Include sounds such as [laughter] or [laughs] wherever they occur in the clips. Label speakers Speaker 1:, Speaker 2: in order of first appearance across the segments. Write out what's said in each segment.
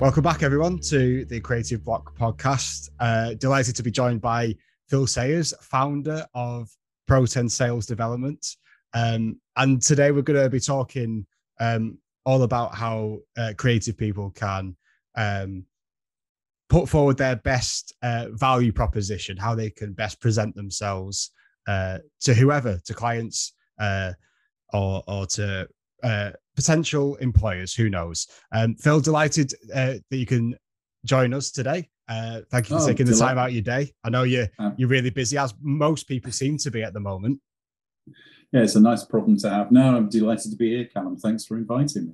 Speaker 1: Welcome back, everyone, to the Creative Block podcast. Uh, delighted to be joined by Phil Sayers, founder of Proten Sales Development. Um, and today we're going to be talking um, all about how uh, creative people can um, put forward their best uh, value proposition, how they can best present themselves uh, to whoever, to clients uh, or, or to uh, potential employers. Who knows? Um, Phil, delighted uh, that you can join us today. Uh, thank you for oh, taking the time out of your day. I know you're uh, you're really busy, as most people seem to be at the moment.
Speaker 2: Yeah, it's a nice problem to have. Now I'm delighted to be here, Callum. Thanks for inviting me.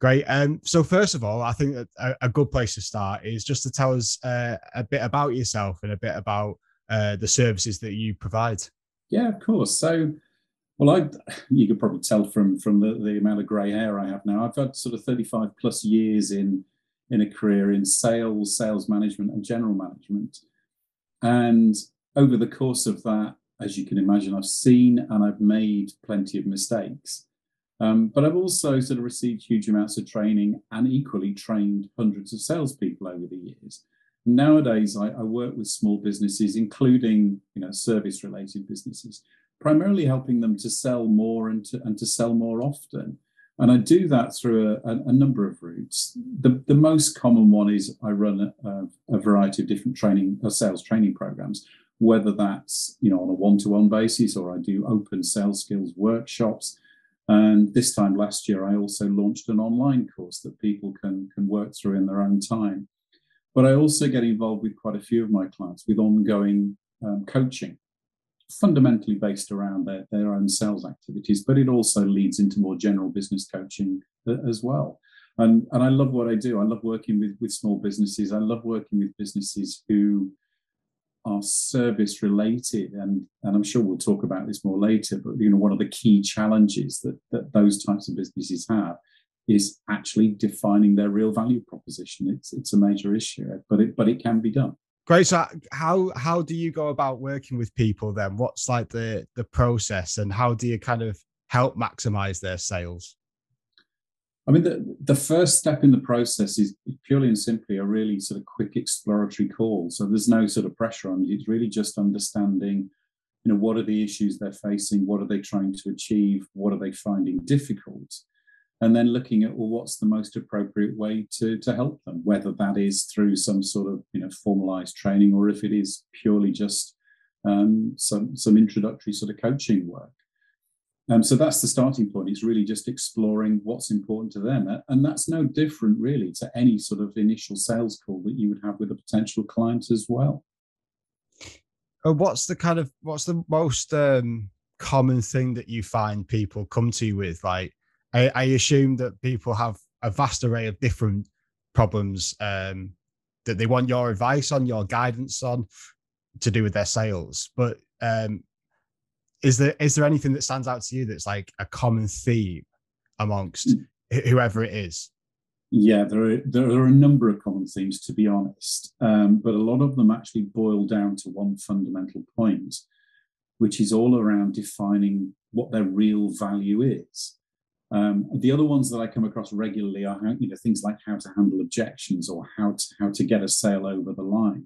Speaker 1: Great. Um, so first of all, I think a, a, good place to start is just to tell us uh, a bit about yourself and a bit about uh, the services that you provide.
Speaker 2: Yeah, of course. So well, I you could probably tell from from the, the amount of grey hair I have now. I've had sort of 35 plus years in in a career in sales, sales management, and general management. And over the course of that, as you can imagine, I've seen and I've made plenty of mistakes. Um, but I've also sort of received huge amounts of training and equally trained hundreds of salespeople over the years. Nowadays, I, I work with small businesses, including you know service-related businesses, primarily helping them to sell more and to, and to sell more often. And I do that through a, a, number of routes. The, the most common one is I run a, a variety of different training or uh, sales training programs, whether that's you know on a one-to-one basis or I do open sales skills workshops. And this time last year, I also launched an online course that people can, can work through in their own time. But I also get involved with quite a few of my clients with ongoing um, coaching fundamentally based around their, their own sales activities, but it also leads into more general business coaching uh, as well. And, and I love what I do. I love working with, with small businesses. I love working with businesses who are service related. And, and I'm sure we'll talk about this more later, but you know, one of the key challenges that, that those types of businesses have is actually defining their real value proposition. It's, it's a major issue, but it, but it can be done.
Speaker 1: Great. So how how do you go about working with people then? What's like the the process and how do you kind of help maximize their sales?
Speaker 2: I mean, the, the first step in the process is purely and simply a really sort of quick exploratory call. So there's no sort of pressure on you. It's really just understanding, you know, what are the issues they're facing? What are they trying to achieve? What are they finding difficult? And then looking at well what's the most appropriate way to to help them whether that is through some sort of you know formalized training or if it is purely just um, some some introductory sort of coaching work. Um, so that's the starting point. It's really just exploring what's important to them. And that's no different really to any sort of initial sales call that you would have with a potential client as well.
Speaker 1: Uh, what's the kind of what's the most um, common thing that you find people come to you with? Like I, I assume that people have a vast array of different problems um, that they want your advice on, your guidance on, to do with their sales. But um, is there is there anything that stands out to you that's like a common theme amongst mm. whoever it is?
Speaker 2: Yeah, there are there are a number of common themes to be honest, um, but a lot of them actually boil down to one fundamental point, which is all around defining what their real value is. Um, the other ones that I come across regularly are how, you know things like how to handle objections or how to how to get a sale over the line,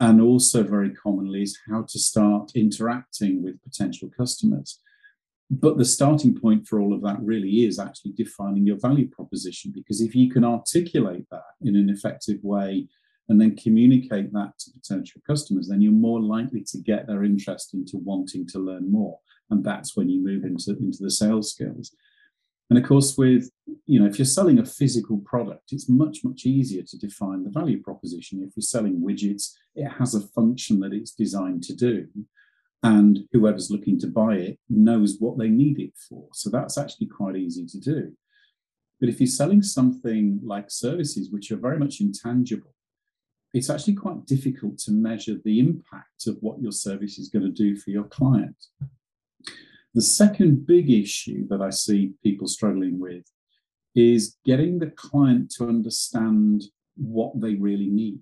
Speaker 2: and also very commonly is how to start interacting with potential customers. But the starting point for all of that really is actually defining your value proposition because if you can articulate that in an effective way and then communicate that to potential customers, then you're more likely to get their interest into wanting to learn more. And that's when you move into, into the sales skills. And of course, with you know, if you're selling a physical product, it's much much easier to define the value proposition. If you're selling widgets, it has a function that it's designed to do, and whoever's looking to buy it knows what they need it for. So that's actually quite easy to do. But if you're selling something like services, which are very much intangible, it's actually quite difficult to measure the impact of what your service is going to do for your client. The second big issue that I see people struggling with is getting the client to understand what they really need.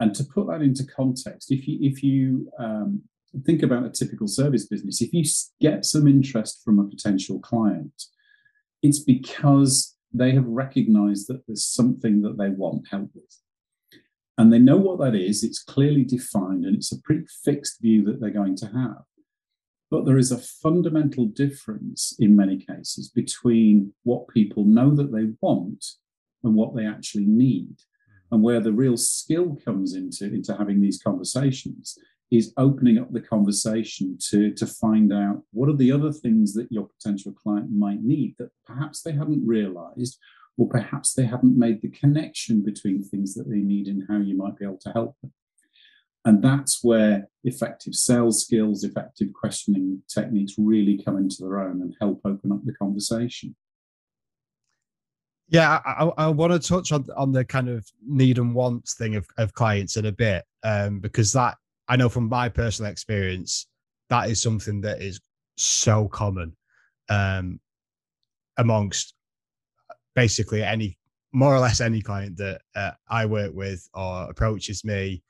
Speaker 2: And to put that into context, if you if you um, think about a typical service business, if you get some interest from a potential client, it's because they have recognized that there's something that they want help with. And they know what that is, it's clearly defined, and it's a pretty fixed view that they're going to have. But there is a fundamental difference in many cases between what people know that they want and what they actually need. Mm. And where the real skill comes into, into having these conversations is opening up the conversation to, to find out what are the other things that your potential client might need that perhaps they hadn't realized, or perhaps they haven't made the connection between things that they need and how you might be able to help them. And that's where effective sales skills, effective questioning techniques really come into their own and help open up the conversation.
Speaker 1: Yeah, I, I want to touch on, on the kind of need and wants thing of, of clients in a bit, um, because that I know from my personal experience, that is something that is so common um, amongst basically any, more or less any client that uh, I work with or approaches me.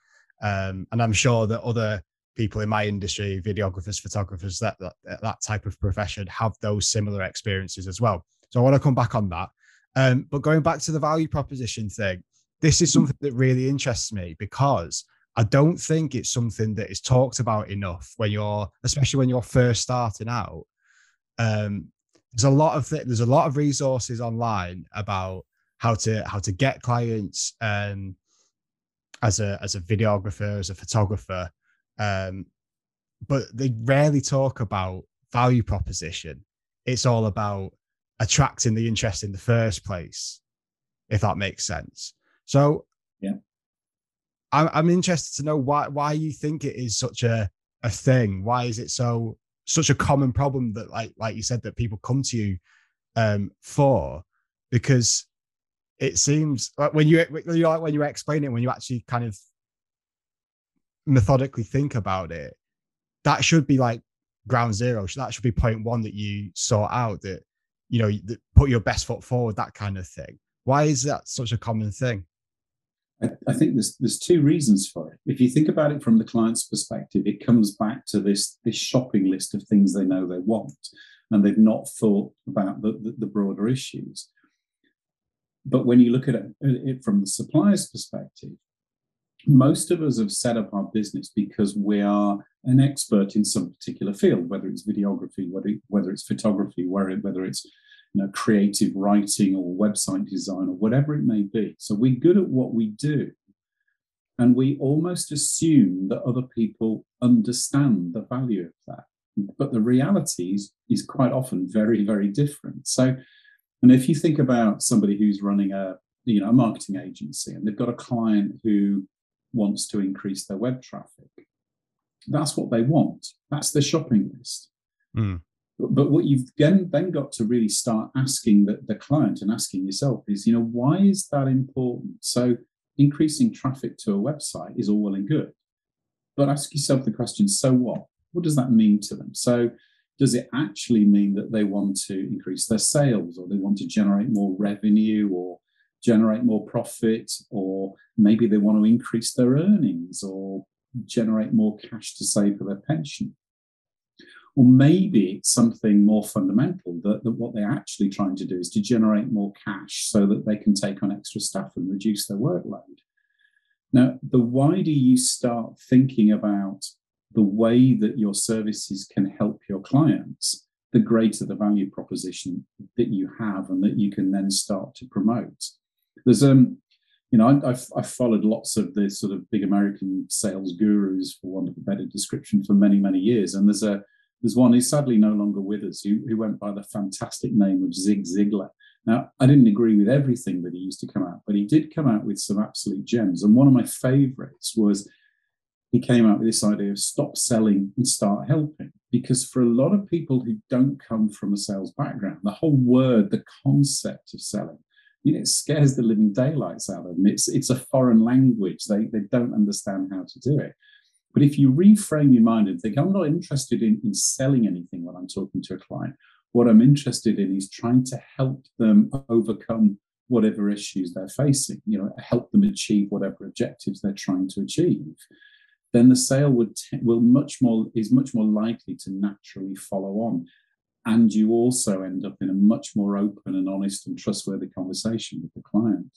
Speaker 1: Um, and I'm sure that other people in my industry, videographers, photographers, that, that that type of profession have those similar experiences as well. So I want to come back on that. Um, but going back to the value proposition thing, this is something that really interests me because I don't think it's something that is talked about enough when you're, especially when you're first starting out. Um, there's a lot of th- there's a lot of resources online about how to how to get clients um, as a as a videographer, as a photographer, um, but they rarely talk about value proposition. It's all about attracting the interest in the first place, if that makes sense. So
Speaker 2: yeah,
Speaker 1: I'm, I'm interested to know why why you think it is such a a thing. Why is it so such a common problem that like like you said that people come to you um for because it seems like when you you know, when you explain it when you actually kind of methodically think about it that should be like ground zero that should be point one that you sort out that you know that put your best foot forward that kind of thing why is that such a common thing
Speaker 2: I, I think there's there's two reasons for it. If you think about it from the client's perspective, it comes back to this this shopping list of things they know they want, and they've not thought about the, the, the broader issues. But when you look at it, uh, it from the supplier's perspective, most of us have set up our business because we are an expert in some particular field, whether it's videography, whether, whether it's photography, whether it's you know, creative writing or website design or whatever it may be. So we're good at what we do. And we almost assume that other people understand the value of that. But the reality is, is quite often very, very different. So, and if you think about somebody who's running a, you know, a marketing agency and they've got a client who wants to increase their web traffic, that's what they want. That's the shopping list. Mm. But, what you've then, then got to really start asking the, the client and asking yourself is, you know, why is that important? So increasing traffic to a website is all well and good. But ask yourself the question, so what? What does that mean to them? So does it actually mean that they want to increase their sales or they want to generate more revenue or generate more profit or maybe they want to increase their earnings or generate more cash to save for their pension or maybe it's something more fundamental that, that what they're actually trying to do is to generate more cash so that they can take on extra staff and reduce their workload. Now, the wider you start thinking about the way that your services can help your clients, the greater the value proposition that you have and that you can then start to promote. There's um, you know, I've, I've, followed lots of the sort of big American sales gurus, for want of a better description, for many, many years. And there's a there's one who's sadly no longer with us who, who went by the fantastic name of Zig Ziglar. Now, I didn't agree with everything that he used to come out, but he did come out with some absolute gems. And one of my favorites was he came up with this idea of stop selling and start helping. Because for a lot of people who don't come from a sales background, the whole word, the concept of selling, you know, it scares the living daylights out of them. It's, it's a foreign language. They, they don't understand how to do it. But if you reframe your mind and think, I'm not interested in, in selling anything when I'm talking to a client, what I'm interested in is trying to help them overcome whatever issues they're facing, you know, help them achieve whatever objectives they're trying to achieve, then the sale would t- will much more is much more likely to naturally follow on. and you also end up in a much more open and honest and trustworthy conversation with the client.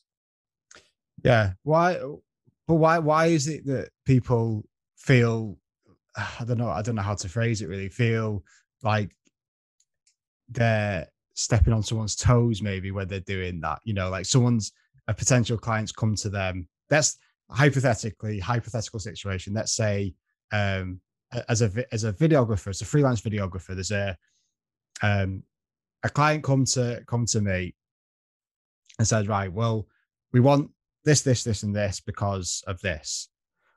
Speaker 1: Yeah. Why? But why? Why is it that people feel? [sighs] I don't know. I don't know how to phrase it. Really, feel like they're stepping on someone's toes, maybe when they're doing that. You know, like someone's a potential client's come to them. That's hypothetically hypothetical situation. Let's say um, as a as a videographer, as a freelance videographer, there's a um, a client come to come to me and said, right, well, we want this, this, this, and this because of this.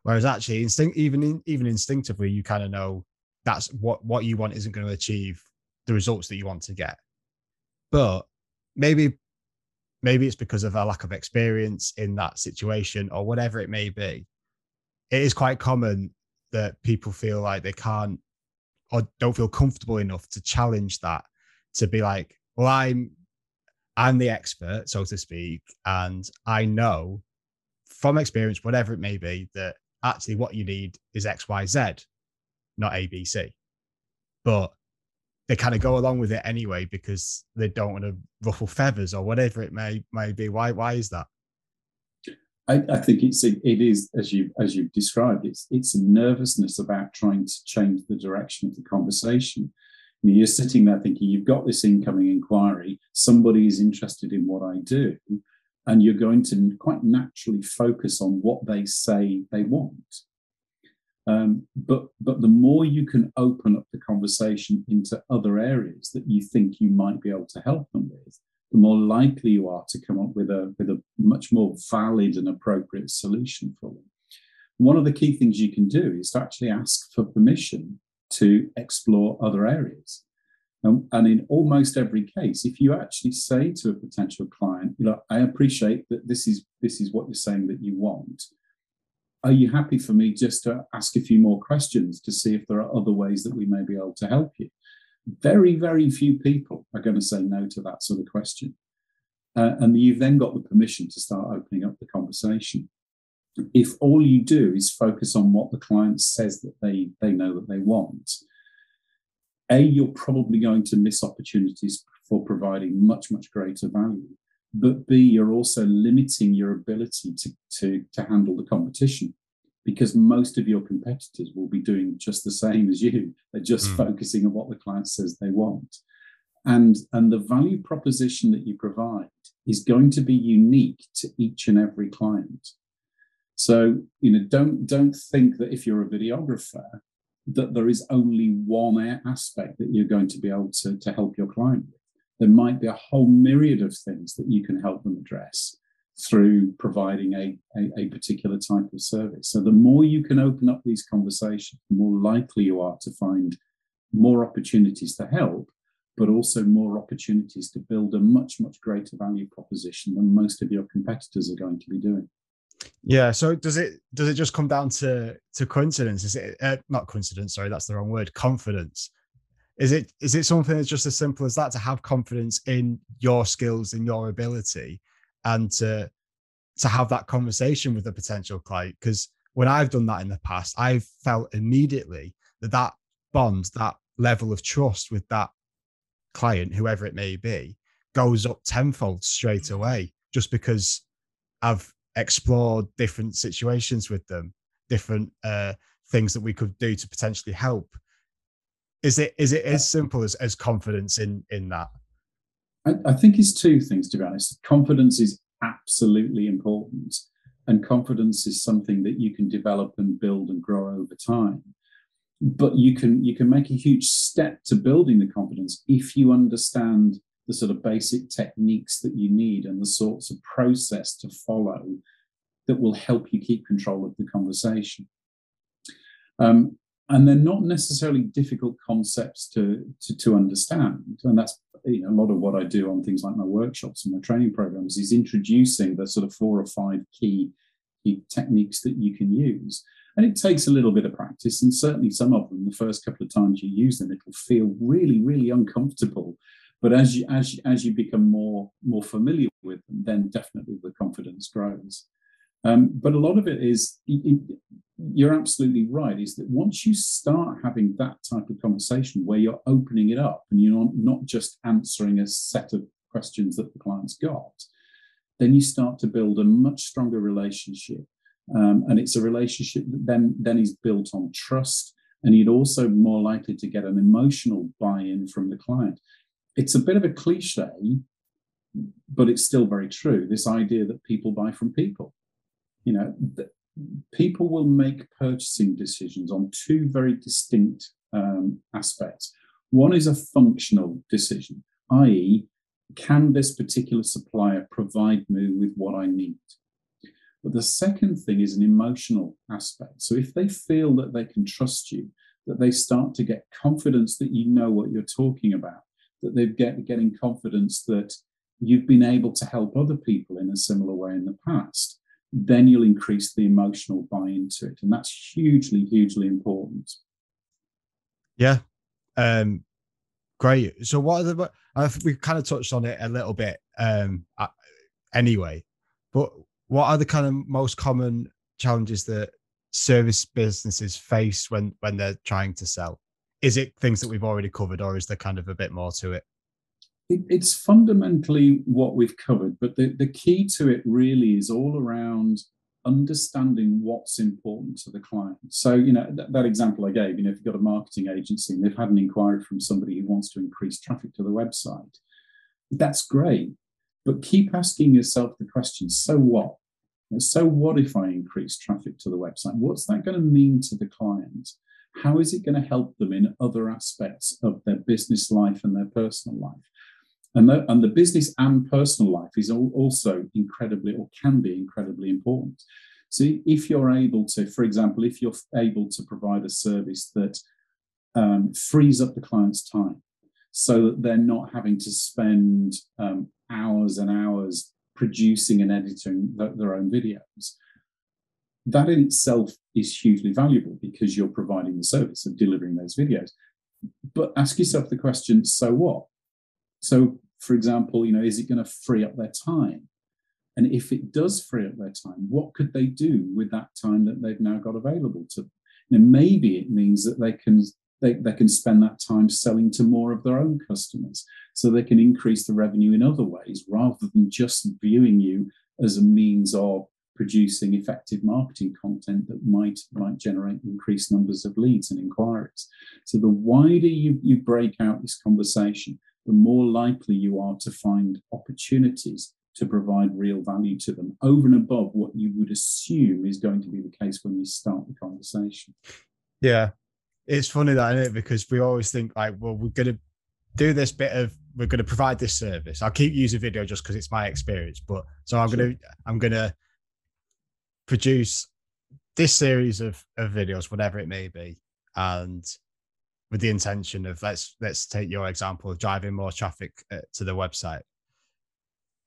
Speaker 1: Whereas actually, instinct, even even instinctively, you kind of know that's what what you want isn't going to achieve the results that you want to get. But maybe maybe it's because of a lack of experience in that situation or whatever it may be. It is quite common that people feel like they can't or don't feel comfortable enough to challenge that to be like, well, I'm I'm the expert, so to speak, and I know from experience, whatever it may be, that actually what you need is X, Y, Z, not A, B, C. But they kind of go along with it anyway because they don't want to ruffle feathers or whatever it may may be. Why why is that?
Speaker 2: I, I think it's it is as you as you've described. It's it's a nervousness about trying to change the direction of the conversation. You know, you're sitting there thinking you've got this incoming inquiry. Somebody is interested in what I do, and you're going to quite naturally focus on what they say they want. Um, but but the more you can open up the conversation into other areas that you think you might be able to help them with, the more likely you are to come up with a, with a much more valid and appropriate solution for them. One of the key things you can do is to actually ask for permission to explore other areas. Um, and in almost every case, if you actually say to a potential client, you know, I appreciate that this is this is what you're saying that you want. Are you happy for me just to ask a few more questions to see if there are other ways that we may be able to help you? Very, very few people are going to say no to that sort of question. Uh, and you've then got the permission to start opening up the conversation. If all you do is focus on what the client says that they, they know that they want, A, you're probably going to miss opportunities for providing much, much greater value. But B, you're also limiting your ability to, to, to handle the competition because most of your competitors will be doing just the same as you. They're just mm. focusing on what the client says they want. And, and the value proposition that you provide is going to be unique to each and every client. So, you know, don't don't think that if you're a videographer, that there is only one aspect that you're going to be able to, to help your client with. There might be a whole myriad of things that you can help them address through providing a, a, a, particular type of service. So the more you can open up these conversations, the more likely you are to find more opportunities to help, but also more opportunities to build a much, much greater value proposition than most of your competitors are going to be doing.
Speaker 1: Yeah. So does it does it just come down to to coincidence? Is it uh, not coincidence? Sorry, that's the wrong word. Confidence. Is it is it something that's just as simple as that to have confidence in your skills and your ability and to to have that conversation with a potential client because when i've done that in the past i've felt immediately that that bond that level of trust with that client whoever it may be goes up tenfold straight mm. away just because i've explored different situations with them different uh, things that we could do to potentially help is it is it as simple as, as confidence in in that
Speaker 2: I, I think it's two things, to be honest. Confidence is absolutely important, and confidence is something that you can develop and build and grow over time. But you can you can make a huge step to building the confidence if you understand the sort of basic techniques that you need and the sorts of process to follow that will help you keep control of the conversation. Um, and they're not necessarily difficult concepts to, to, to understand. And that's you know, a lot of what I do on things like my workshops and my training programs is introducing the sort of four or five key, key techniques that you can use. And it takes a little bit of practice, and certainly some of them, the first couple of times you use them, it'll feel really, really uncomfortable. But as you as as you become more more familiar with them, then definitely the confidence grows. Um, but a lot of it is, you're absolutely right, is that once you start having that type of conversation where you're opening it up and you're not just answering a set of questions that the client's got, then you start to build a much stronger relationship. Um, and it's a relationship that then, then is built on trust. And you're also more likely to get an emotional buy in from the client. It's a bit of a cliche, but it's still very true. This idea that people buy from people. You know, people will make purchasing decisions on two very distinct um, aspects. One is a functional decision, i.e., can this particular supplier provide me with what I need? But the second thing is an emotional aspect. So if they feel that they can trust you, that they start to get confidence that you know what you're talking about, that they're get, getting confidence that you've been able to help other people in a similar way in the past, then you'll increase the emotional buy into it. And that's hugely, hugely important.
Speaker 1: Yeah. Um, great. So, what are the, we kind of touched on it a little bit um, anyway, but what are the kind of most common challenges that service businesses face when when they're trying to sell? Is it things that we've already covered, or is there kind of a bit more to it?
Speaker 2: It, it's fundamentally what we've covered, but the, the key to it really is all around understanding what's important to the client. So, you know, that, that, example I gave, you know, if you've got a marketing agency and they've had an inquiry from somebody who wants to increase traffic to the website, that's great. But keep asking yourself the question so what? So, what if I increase traffic to the website? What's that going to mean to the client? How is it going to help them in other aspects of their business life and their personal life? And the, and the business and personal life is also incredibly, or can be incredibly important. So if you're able to, for example, if you're able to provide a service that um, frees up the client's time so that they're not having to spend um, hours and hours producing and editing the, their own videos, that in itself is hugely valuable because you're providing the service of delivering those videos. But ask yourself the question so what? So, for example, you know, is it going to free up their time? And if it does free up their time, what could they do with that time that they've now got available to them? Maybe it means that they can they, they can spend that time selling to more of their own customers so they can increase the revenue in other ways rather than just viewing you as a means of producing effective marketing content that might might generate increased numbers of leads and inquiries so the wider you, you break out this conversation the more likely you are to find opportunities to provide real value to them over and above what you would assume is going to be the case when you start the conversation.
Speaker 1: Yeah. It's funny that, isn't it? Because we always think like, well, we're going to do this bit of, we're going to provide this service. I'll keep using video just because it's my experience, but so I'm sure. going to, I'm going to produce this series of, of videos, whatever it may be. And with the intention of let's let's take your example of driving more traffic uh, to the website.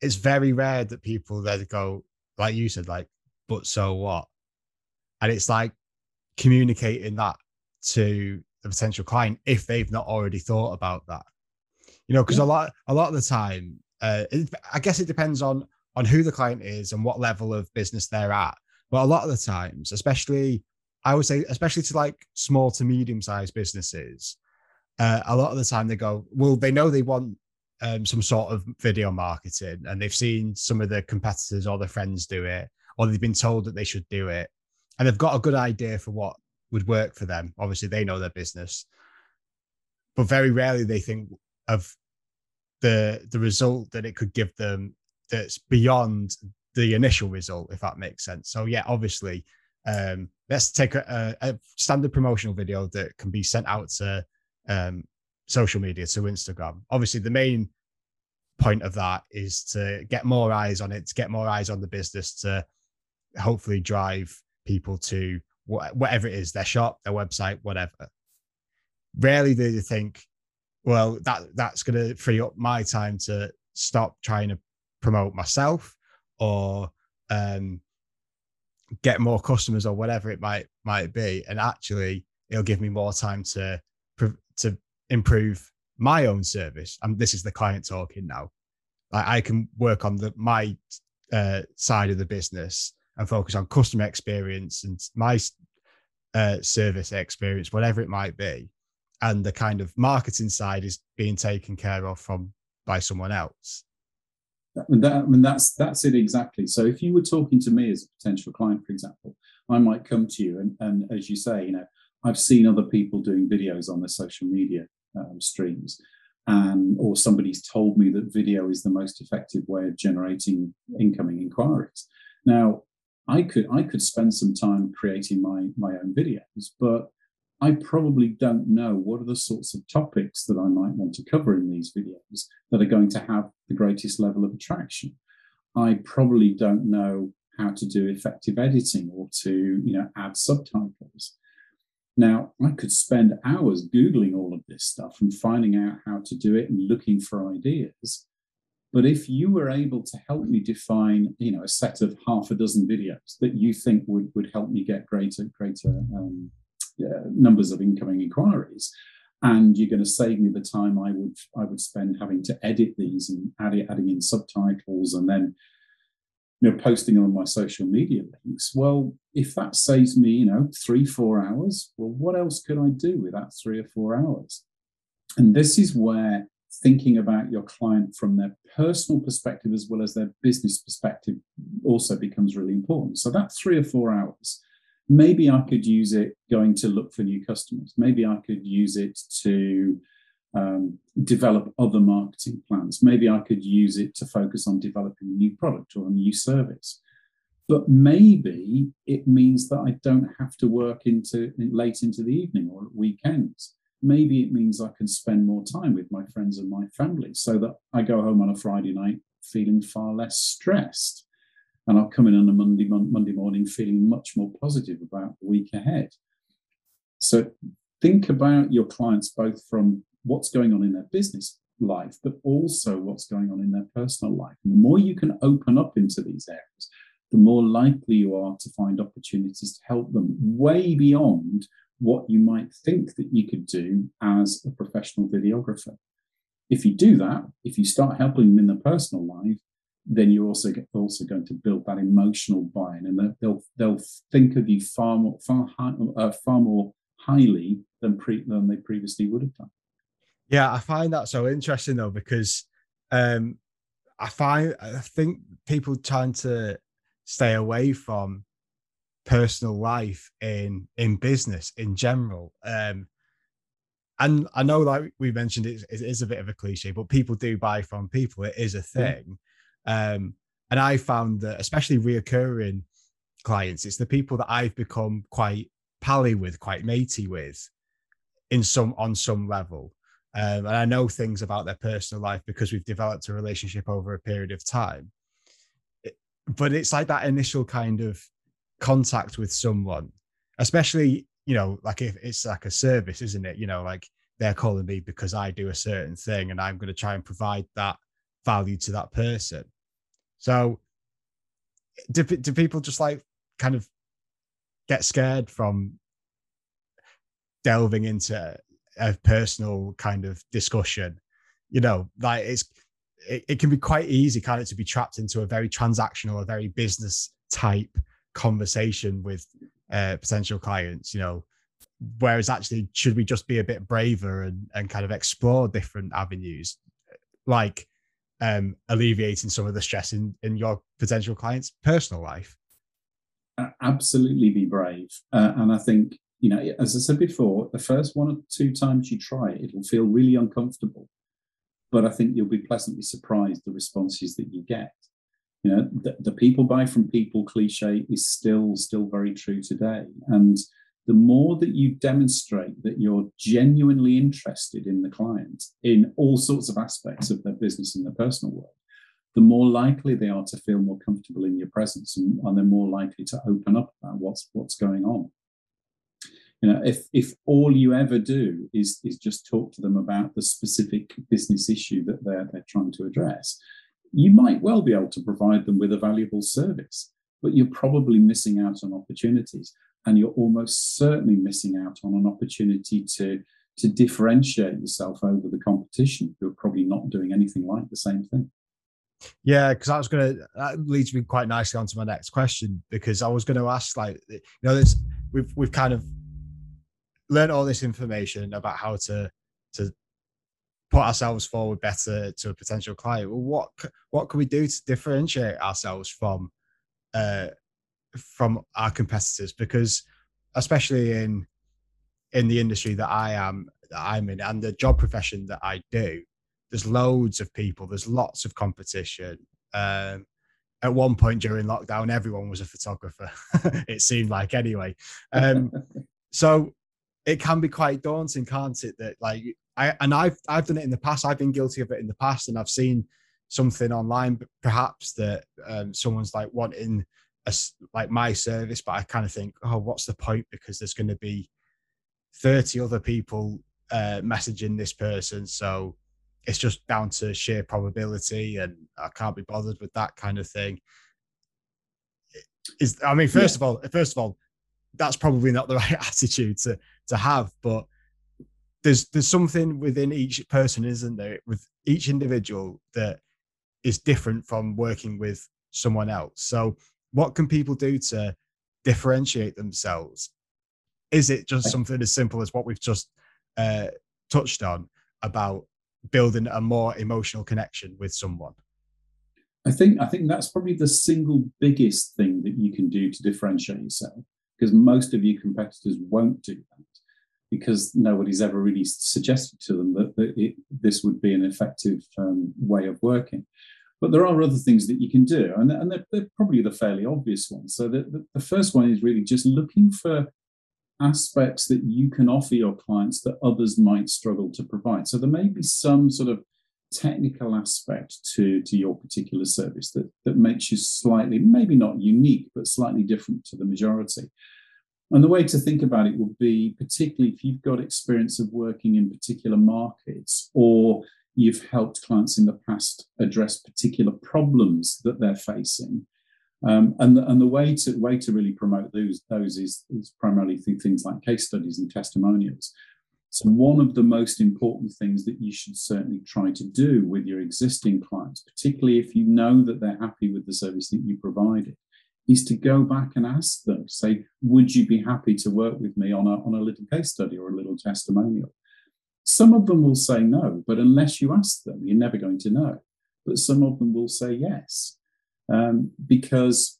Speaker 1: It's very rare that people then go like you said like but so what? And it's like communicating that to the potential client if they've not already thought about that. You know because yeah. a lot a lot of the time uh, it, i guess it depends on on who the client is and what level of business they're at. But a lot of the times especially I would say, especially to like small to medium sized businesses, uh, a lot of the time they go, well, they know they want um, some sort of video marketing and they've seen some of their competitors or their friends do it, or they've been told that they should do it. And they've got a good idea for what would work for them. Obviously, they know their business, but very rarely they think of the the result that it could give them that's beyond the initial result, if that makes sense. So yeah, obviously, um, let's take a, a, standard promotional video that can be sent out to um, social media to Instagram. Obviously, the main point of that is to get more eyes on it, to get more eyes on the business, to hopefully drive people to whatever it is their shop, their website, whatever. Rarely do you think, well, that that's going to free up my time to stop trying to promote myself or um, get more customers or whatever it might might be. And actually it'll give me more time to to improve my own service. And this is the client talking now. Like i can work on the my uh, side of the business and focus on customer experience and my uh, service experience, whatever it might be, and the kind of marketing side is being taken care of from by someone else.
Speaker 2: That, I mean, that's that's it exactly. So if you were talking to me as a potential client, for example, I might come to you and, and as you say, you know, I've seen other people doing videos on their social media um, streams, and or somebody's told me that video is the most effective way of generating incoming inquiries. Now, I could I could spend some time creating my my own videos, but I probably don't know what are the sorts of topics that I might want to cover in these videos that are going to have the greatest level of attraction. I probably don't know how to do effective editing or to you know add subtitles. Now, I could spend hours Googling all of this stuff and finding out how to do it and looking for ideas. But if you were able to help me define, you know, a set of half a dozen videos that you think would, would help me get greater, greater um, uh, numbers of incoming inquiries, and you're going to save me the time I would I would spend having to edit these and add, adding in subtitles and then you know, posting on my social media links. Well, if that saves me, you know, three, four hours, well, what else could I do with that three or four hours? And this is where thinking about your client from their personal perspective as well as their business perspective also becomes really important. So that three or four hours, maybe I could use it going to look for new customers. Maybe I could use it to um, develop other marketing plans. Maybe I could use it to focus on developing a new product or a new service. But maybe it means that I don't have to work into late into the evening or weekends. Maybe it means I can spend more time with my friends and my family so that I go home on a Friday night feeling far less stressed. And I'll come in on a Monday, Monday morning feeling much more positive about the week ahead. So think about your clients both from what's going on in their business life, but also what's going on in their personal life. And the more you can open up into these areas, the more likely you are to find opportunities to help them way beyond what you might think that you could do as a professional videographer. If you do that, if you start helping them in their personal life, then you're also also going to build that emotional buy-in, and they'll they'll think of you far more far high, uh, far more highly than pre, than they previously would have done.
Speaker 1: Yeah, I find that so interesting though because um, I find I think people trying to stay away from personal life in in business in general. Um, and I know, like we mentioned, it, it is a bit of a cliche, but people do buy from people. It is a thing. Um, and I found that, especially reoccurring clients, it's the people that I've become quite pally with, quite matey with, in some on some level. Um, and I know things about their personal life because we've developed a relationship over a period of time. But it's like that initial kind of contact with someone, especially, you know, like if it's like a service, isn't it? You know, like they're calling me because I do a certain thing and I'm going to try and provide that value to that person. So, do, do people just like kind of get scared from delving into a personal kind of discussion. You know, like it's it, it can be quite easy, kind of, to be trapped into a very transactional, a very business type conversation with uh, potential clients. You know, whereas actually, should we just be a bit braver and and kind of explore different avenues, like um, alleviating some of the stress in in your potential clients' personal life?
Speaker 2: Absolutely, be brave, uh, and I think you know, as I said before, the first one or two times you try it, it'll feel really uncomfortable. But I think you'll be pleasantly surprised the responses that you get. You know, the, the people buy from people cliche is still still very true today. And the more that you demonstrate that you're genuinely interested in the client in all sorts of aspects of their business and their personal world, the more likely they are to feel more comfortable in your presence and, and they're more likely to open up about what's what's going on. You know, if if all you ever do is is just talk to them about the specific business issue that they're they're trying to address, you might well be able to provide them with a valuable service, but you're probably missing out on opportunities, and you're almost certainly missing out on an opportunity to to differentiate yourself over the competition who are probably not doing anything like the same thing.
Speaker 1: Yeah, because I was gonna that leads me quite nicely onto my next question because I was gonna ask like you know this we've we've kind of learned all this information about how to to put ourselves forward better to a potential client. Well, what what can we do to differentiate ourselves from uh from our competitors? Because especially in in the industry that I am that I'm in and the job profession that I do, there's loads of people, there's lots of competition. Um, at one point during lockdown, everyone was a photographer. [laughs] it seemed like anyway. Um, [laughs] so it can be quite daunting, can't it? That like I and I've I've done it in the past. I've been guilty of it in the past, and I've seen something online, perhaps that um, someone's like wanting a, like my service, but I kind of think, oh, what's the point? Because there's going to be 30 other people uh, messaging this person, so it's just down to sheer probability and I can't be bothered with that kind of thing. Is I mean, first yeah. of all, first of all, that's probably not the [laughs] right attitude to to have, but there's there's something within each person, isn't there, with each individual that is different from working with someone else. So what can people do to differentiate themselves? Is it just something as simple as what we've just uh, touched on about building a more emotional connection with someone?
Speaker 2: I think I think that's probably the single biggest thing that you can do to differentiate yourself because most of your competitors won't do that because nobody's ever really suggested to them that, that it, this would be an effective um, way of working. But there are other things that you can do, and, and they're, they're probably the fairly obvious ones. So the, the, the first one is really just looking for aspects that you can offer your clients that others might struggle to provide. So there may be some sort of technical aspect to, to your particular service that, that makes you slightly, maybe not unique, but slightly different to the majority. And the way to think about it would be, particularly if you've got experience of working in particular markets or you've helped clients in the past address particular problems that they're facing, um, and, the, and the way to way to really promote those those is, is primarily through things like case studies and testimonials. So one of the most important things that you should certainly try to do with your existing clients, particularly if you know that they're happy with the service that you provided, is to go back and ask them, say, would you be happy to work with me on a, on a little case study or a little testimonial? Some of them will say no, but unless you ask them, you're never going to know. But some of them will say yes um, because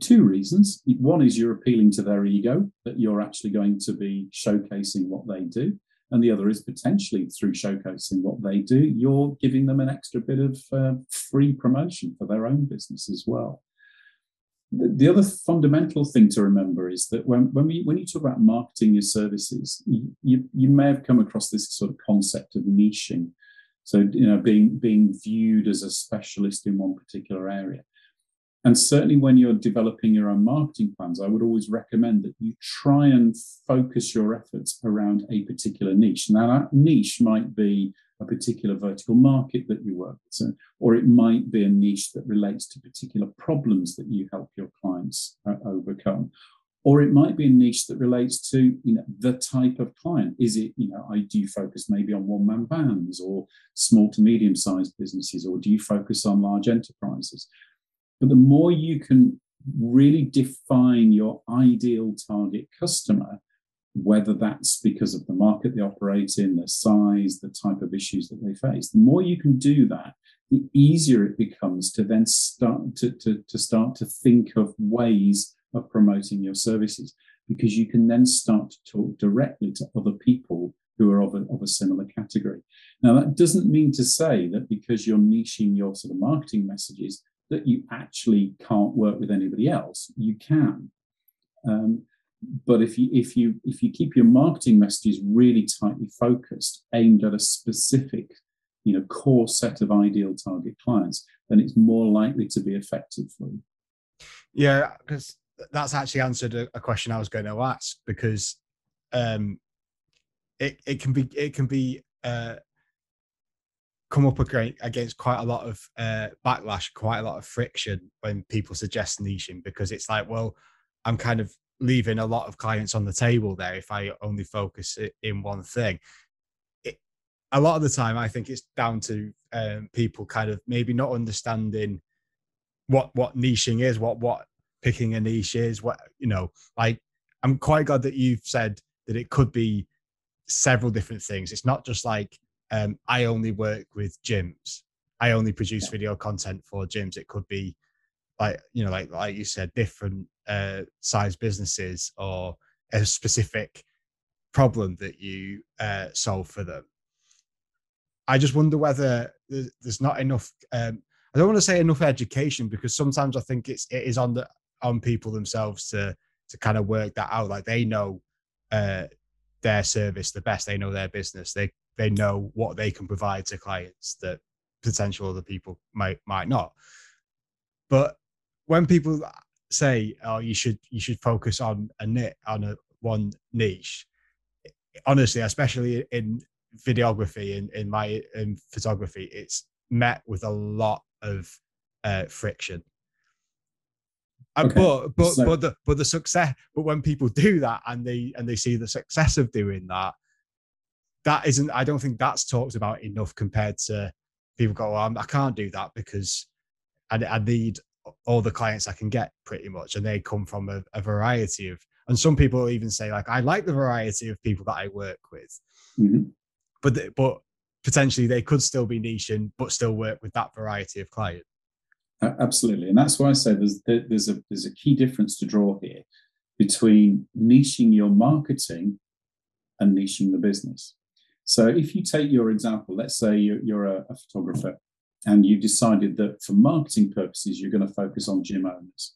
Speaker 2: two reasons. One is you're appealing to their ego, that you're actually going to be showcasing what they do. And the other is potentially through showcasing what they do, you're giving them an extra bit of uh, free promotion for their own business as well. The other fundamental thing to remember is that when, when, we, when you talk about marketing your services, you, you, you may have come across this sort of concept of niching. So, you know, being, being viewed as a specialist in one particular area. And certainly when you're developing your own marketing plans, I would always recommend that you try and focus your efforts around a particular niche. Now, that niche might be a particular vertical market that you work with, so, or it might be a niche that relates to particular problems that you help your clients uh, overcome. Or it might be a niche that relates to you know, the type of client. Is it, you know, I do you focus maybe on one man bands or small to medium sized businesses, or do you focus on large enterprises? But the more you can really define your ideal target customer, whether that's because of the market they operate in, their size, the type of issues that they face, the more you can do that, the easier it becomes to then start to, to, to start to think of ways of promoting your services because you can then start to talk directly to other people who are of a, of a similar category. Now, that doesn't mean to say that because you're niching your sort of marketing messages, that you actually can't work with anybody else. You can. Um, but if you if you if you keep your marketing messages really tightly focused, aimed at a specific, you know, core set of ideal target clients, then it's more likely to be effective for you.
Speaker 1: Yeah, because that's actually answered a, a, question I was going to ask because um, it it can be it can be uh, come up against quite a lot of uh, backlash, quite a lot of friction when people suggest niching because it's like, well, I'm kind of leaving a lot of clients on the table there if I only focus in one thing. It, a lot of the time, I think it's down to um, people kind of maybe not understanding what what niching is, what what picking a niche is, what you know. Like I'm quite glad that you've said that it could be several different things. It's not just like um, I only work with gyms. I only produce yeah. video content for gyms. It could be like you know, like like you said, different uh, size businesses or a specific problem that you uh, solve for them. I just wonder whether there's not enough. Um, I don't want to say enough education because sometimes I think it's it is on the on people themselves to to kind of work that out. Like they know uh, their service the best. They know their business. They they know what they can provide to clients that potential other people might might not. But when people say, "Oh, you should you should focus on a knit on a one niche," honestly, especially in videography and in, in my in photography, it's met with a lot of uh, friction. Okay. but but so, but the but the success but when people do that and they and they see the success of doing that that isn't i don't think that's talked about enough compared to people go i can't do that because I, I need all the clients i can get pretty much and they come from a, a variety of and some people even say like i like the variety of people that i work with mm-hmm. but but potentially they could still be niching but still work with that variety of client
Speaker 2: Absolutely, and that's why I say there's there's a there's a key difference to draw here between niching your marketing and niching the business. So if you take your example, let's say you're, you're a, a photographer and you decided that for marketing purposes you're going to focus on gym owners.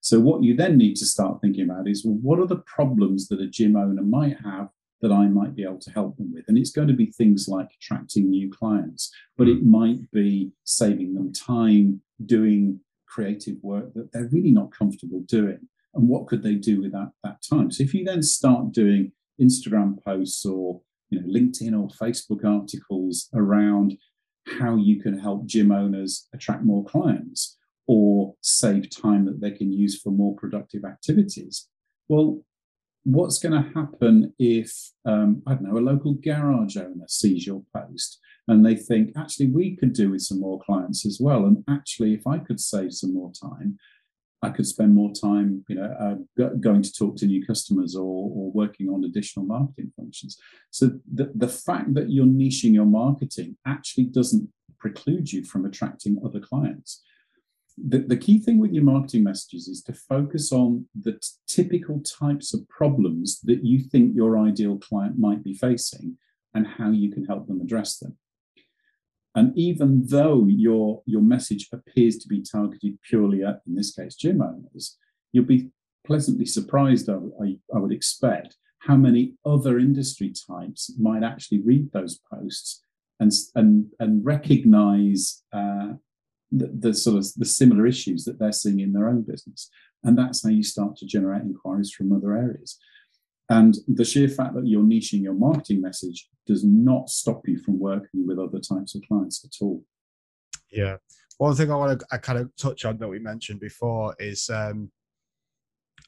Speaker 2: So what you then need to start thinking about is well, what are the problems that a gym owner might have that I might be able to help them with. And it's going to be things like attracting new clients, but it hmm. might be saving them time doing creative work that they're really not comfortable doing. And what could they do with that, that time? So if you then start doing Instagram posts or you know LinkedIn or Facebook articles around how you can help gym owners attract more clients or save time that they can use for more productive activities. Well, what's going to happen if um, I don't know a local garage owner sees your post and they think actually we could do with some more clients as well, and actually if I could save some more time, I could spend more time, you know, uh, going to talk to new customers or, or working on additional marketing functions. So the, the fact that you're niching your marketing actually doesn't preclude you from attracting other clients the, the key thing with your marketing messages is to focus on the t- typical types of problems that you think your ideal client might be facing and how you can help them address them. And even though your, your message appears to be targeted purely at, in this case, gym owners, you'll be pleasantly surprised, I, I, I would expect, how many other industry types might actually read those posts and, and, and recognize uh, the, the, sort of the similar issues that they're seeing in their own business. And that's how you start to generate inquiries from other areas. And the sheer fact that you're niching your marketing message does not stop you from working with other types of clients at all.
Speaker 1: Yeah. One thing I want to I kind of touch on that we mentioned before is um,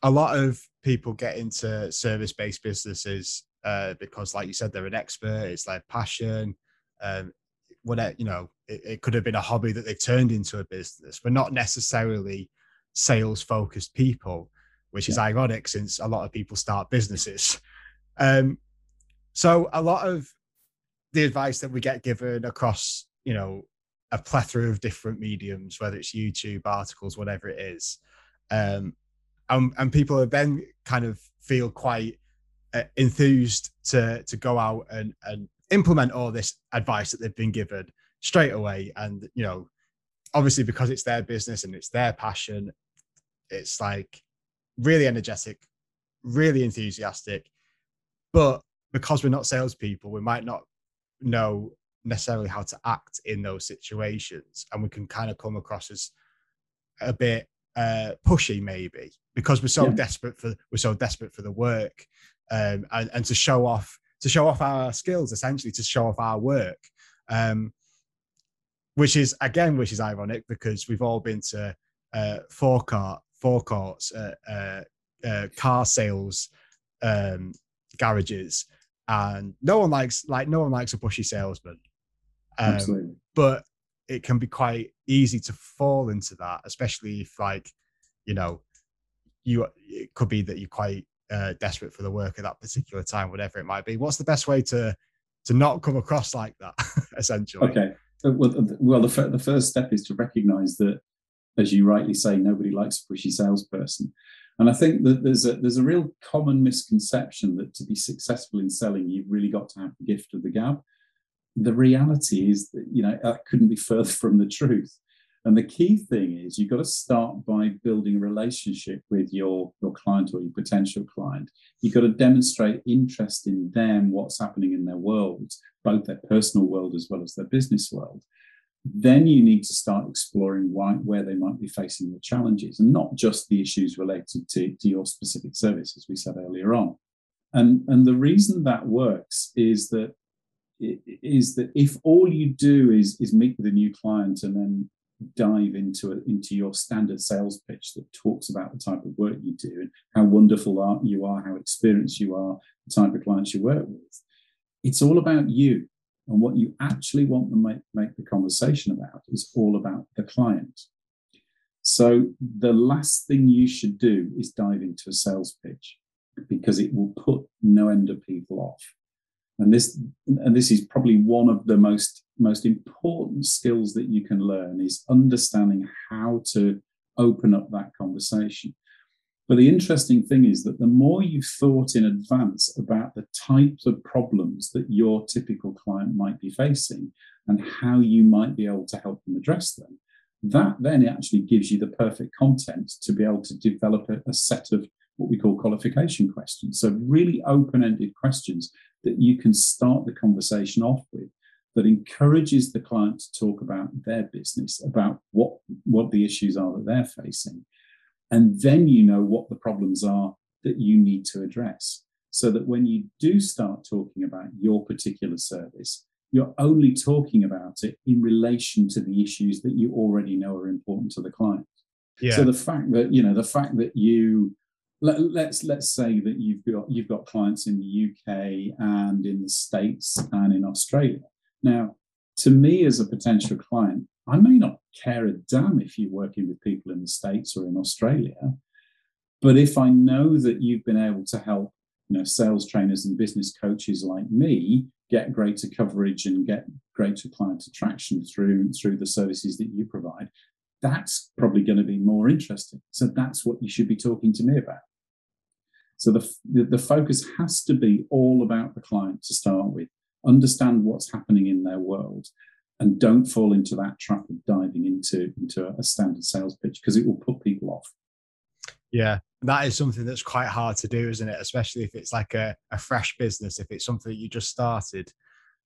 Speaker 1: a lot of people get into service based businesses uh, because, like you said, they're an expert, it's their passion. Um, whatever you know it, it, could have been a hobby that they've turned into a business but not necessarily sales focused people which is ironic since a lot of people start businesses um, so a lot of the advice that we get given across you know a plethora of different mediums whether it's youtube articles whatever it is um, and, and people then kind of feel quite uh, enthused to to go out and and implement all this advice that they've been given straight away. And, you know, obviously because it's their business and it's their passion, it's like really energetic, really enthusiastic. But because we're not salespeople, we might not know necessarily how to act in those situations. And we can kind of come across as a bit uh, pushy, maybe, because we're so yeah. desperate for we're so desperate for the work um, and, and to show off to show off our skills, essentially to show off our work. Um, which is again, which is ironic because we've all been to uh, forecourt, forecourts, uh, uh, uh, car sales um, garages, and no one likes like no one likes a pushy salesman. Um, Absolutely. but it can be quite easy to fall into that, especially if like, you know, you it could be that you're quite uh, desperate for the work at that particular time, whatever it might be. What's the best way to to not come across like that, [laughs] essentially?
Speaker 2: Okay. Well, well, the, the first step is to recognise that, as you rightly say, nobody likes a pushy salesperson, and I think that there's a there's a real common misconception that to be successful in selling, you've really got to have the gift of the gab. The reality is that you know that couldn't be [laughs] further from the truth. And the key thing is you've got to start by building a relationship with your, your client or your potential client. You've got to demonstrate interest in them, what's happening in their world, both their personal world as well as their business world. Then you need to start exploring why, where they might be facing the challenges and not just the issues related to, to your specific service, as we said earlier on. And, and the reason that works is that is that if all you do is is meet with a new client and then dive into it into your standard sales pitch that talks about the type of work you do and how wonderful you are, how experienced you are, the type of clients you work with. It's all about you. And what you actually want to make, make the conversation about is all about the client. So the last thing you should do is dive into a sales pitch because it will put no end of people off and this and this is probably one of the most most important skills that you can learn is understanding how to open up that conversation but the interesting thing is that the more you've thought in advance about the types of problems that your typical client might be facing and how you might be able to help them address them that then actually gives you the perfect content to be able to develop a, a set of what we call qualification questions. So, really open ended questions that you can start the conversation off with that encourages the client to talk about their business, about what, what the issues are that they're facing. And then you know what the problems are that you need to address. So that when you do start talking about your particular service, you're only talking about it in relation to the issues that you already know are important to the client. Yeah. So the fact that, you know, the fact that you let, us let's, let's say that you've got you've got clients in the UK and in the States and in Australia. Now, to me as a potential client, I may not care a damn if you're working with people in the States or in Australia, but if I know that you've been able to help, you know, sales trainers and business coaches like me get greater coverage and get greater client attraction through through the services that you provide, that's probably going to be more interesting. So that's what you should be talking to me about. So the, the, the, focus has to be all about the client to start with. Understand what's happening in their world and don't fall into that trap of diving into, into a standard sales pitch because it will put people off.
Speaker 1: Yeah, that is something that's quite hard to do, isn't it? Especially if it's like a, a fresh business, if it's something that you just started,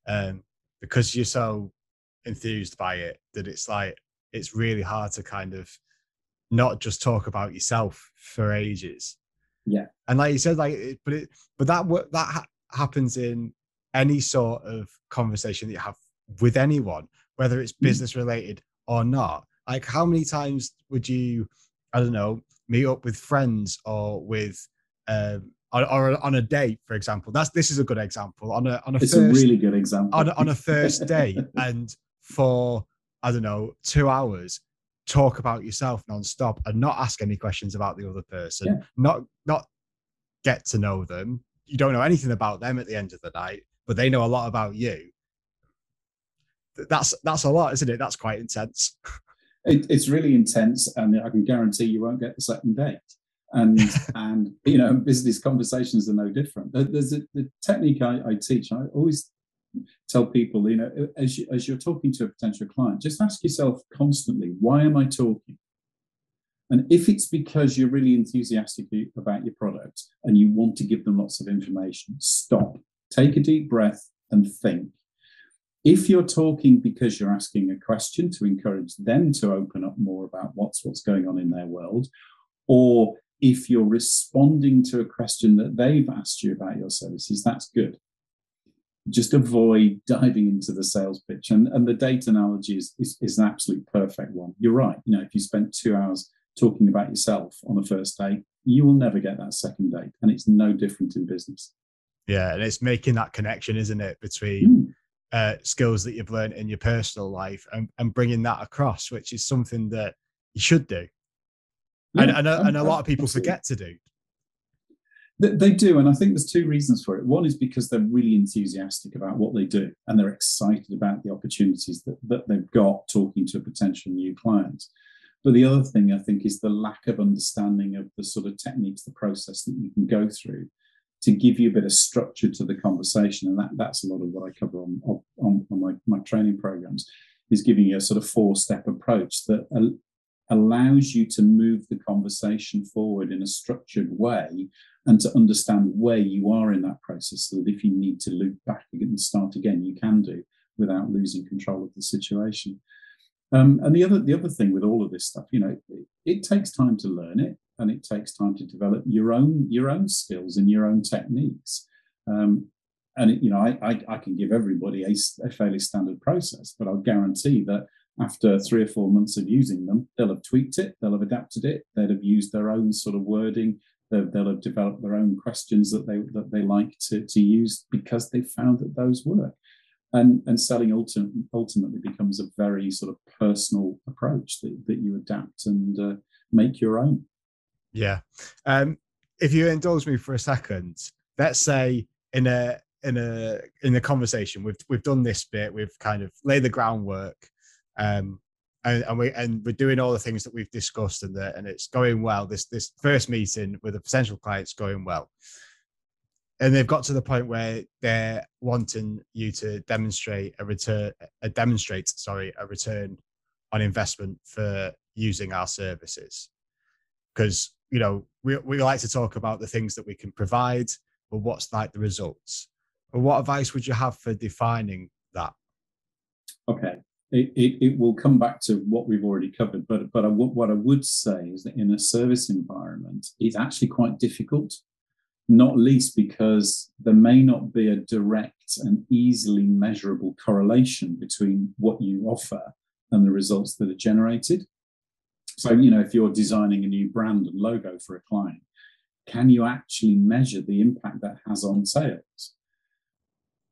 Speaker 1: um, because you're so enthused by it that it's like it's really hard to kind of not just talk about yourself for ages.
Speaker 2: Yeah.
Speaker 1: And like you said, like, but it, but that that ha- happens in any sort of conversation that you have with anyone, whether it's mm. business related or not. Like, how many times would you, I don't know, meet up with friends or with, um, or, or on a date, for example? That's this is a good example. On a on a
Speaker 2: it's
Speaker 1: first,
Speaker 2: a really good example.
Speaker 1: On a, on a [laughs] first date, and for I don't know, two hours, talk about yourself nonstop and not ask any questions about the other person, yeah. not not get to know them. You don't know anything about them at the end of the night, but they know a lot about you. That's that's a lot, isn't it? That's quite intense.
Speaker 2: It, it's really intense, and I can guarantee you won't get the second date. And [laughs] and you know, business conversations are no different. There's a, the technique I, I teach. I always tell people, you know, as, you, as you're talking to a potential client, just ask yourself constantly, why am I talking? And if it's because you're really enthusiastic about your product and you want to give them lots of information, stop, take a deep breath and think. If you're talking because you're asking a question to encourage them to open up more about what's what's going on in their world, or if you're responding to a question that they've asked you about your services, that's good just avoid diving into the sales pitch. And, and the date analogy is, is, is, an absolute perfect one. You're right. You know, if you spent two hours talking about yourself on the first date, you will never get that second date. And it's no different in business.
Speaker 1: Yeah. And it's making that connection, isn't it, between mm. Uh, skills that you've learned in your personal life and, and bringing that across, which is something that you should do. Yeah, and, and, a, and a lot of people forget to do.
Speaker 2: They do, and I think there's two reasons for it. One is because they're really enthusiastic about what they do, and they're excited about the opportunities that, that they've got talking to a potential new client. But the other thing I think is the lack of understanding of the sort of techniques, the process that you can go through to give you a bit of structure to the conversation. And that, that's a lot of what I cover on, on, on my, my training programs is giving you a sort of four step approach that allows you to move the conversation forward in a structured way and to understand where you are in that process so that if you need to loop back and start again, you can do without losing control of the situation. Um, and the other the other thing with all of this stuff, you know, it, it takes time to learn it and it takes time to develop your own your own skills and your own techniques. Um, and it, you know, I, I, I can give everybody a, a, fairly standard process, but I'll guarantee that after three or four months of using them, they'll have tweaked it, they'll have adapted it, they'll have used their own sort of wording, they'll, they'll have developed their own questions that they that they like to, to use because they found that those work. And, and selling ultimate, ultimately becomes a very sort of personal approach that, that you adapt and uh, make your own.
Speaker 1: Yeah. Um, if you indulge me for a second, let's say in a in a in a conversation we've we've done this bit, we've kind of laid the groundwork, um, and, and we and we're doing all the things that we've discussed and the, and it's going well. This this first meeting with a potential client's going well. And they've got to the point where they're wanting you to demonstrate a return, a demonstrate, sorry, a return on investment for using our services. Because you know, we, we like to talk about the things that we can provide, but what's like the results? But what advice would you have for defining that?
Speaker 2: Okay. It, it, it will come back to what we've already covered, but but I, what I would say is that in a service environment, it's actually quite difficult, not least because there may not be a direct and easily measurable correlation between what you offer and the results that are generated. So, you know, if you're designing a new brand and logo for a client, can you actually measure the impact that has on sales?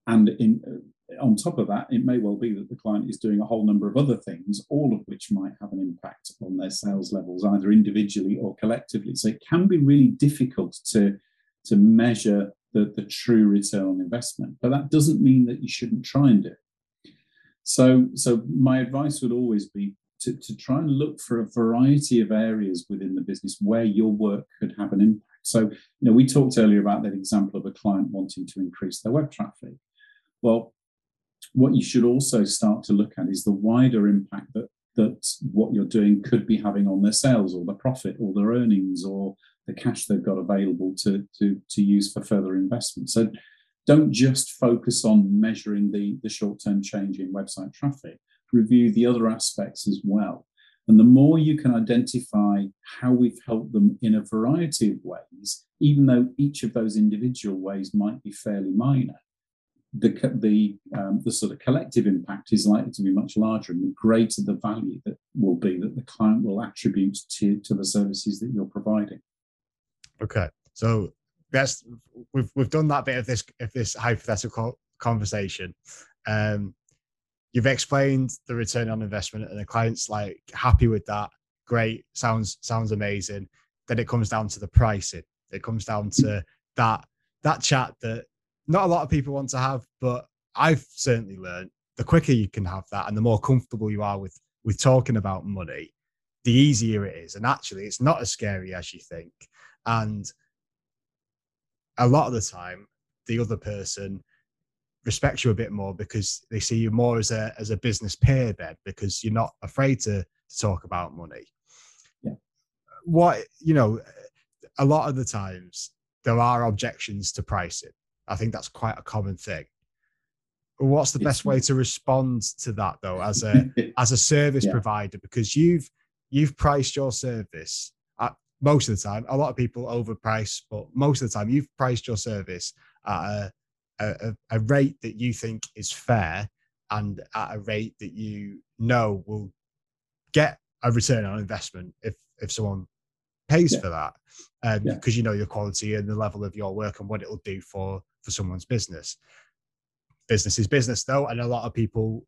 Speaker 2: And in, uh, on top of that, it may well be that the client is doing a whole number of other things, all of which might have an impact on their sales levels, either individually or collectively. So it can be really difficult to, to measure the, the true return on investment. But that doesn't mean that you shouldn't try and do it. So, so my advice would always be to, to try and look for a variety of areas within the business where your work could have an impact. So, you know, we talked earlier about that example of a client wanting to increase their web traffic. Well, what you should also start to look at is the wider impact that that what you're doing could be having on their sales or their profit or their earnings or the cash they've got available to, to, to use for further investment. So don't just focus on measuring the, the short-term change in website traffic review the other aspects as well. And the more you can identify how we've helped them in a variety of ways, even though each of those individual ways might be fairly minor, the, the, um, the sort of collective impact is likely to be much larger and the greater the value that will be that the client will attribute to, to the services that you're providing.
Speaker 1: Okay. So that's we've we've done that bit of this of this hypothetical conversation. Um, you've explained the return on investment and the client's like happy with that. Great. Sounds sounds amazing. Then it comes down to the pricing. It comes down to that that chat that not a lot of people want to have but i've certainly learned the quicker you can have that and the more comfortable you are with with talking about money the easier it is. And actually it's not as scary as you think. And a lot of the time the other person respect you a bit more because they see you more as a as a business peer then because you're not afraid to, to talk about money
Speaker 2: yeah.
Speaker 1: what you know a lot of the times there are objections to pricing i think that's quite a common thing what's the best way to respond to that though as a [laughs] as a service yeah. provider because you've you've priced your service at most of the time a lot of people overprice but most of the time you've priced your service at a a, a, rate that you think is fair and at a rate that you know will get a return on investment if if someone pays yeah. for that um, yeah. because you know your quality and the level of your work and what it'll do for for someone's business business is business though. And a lot of people,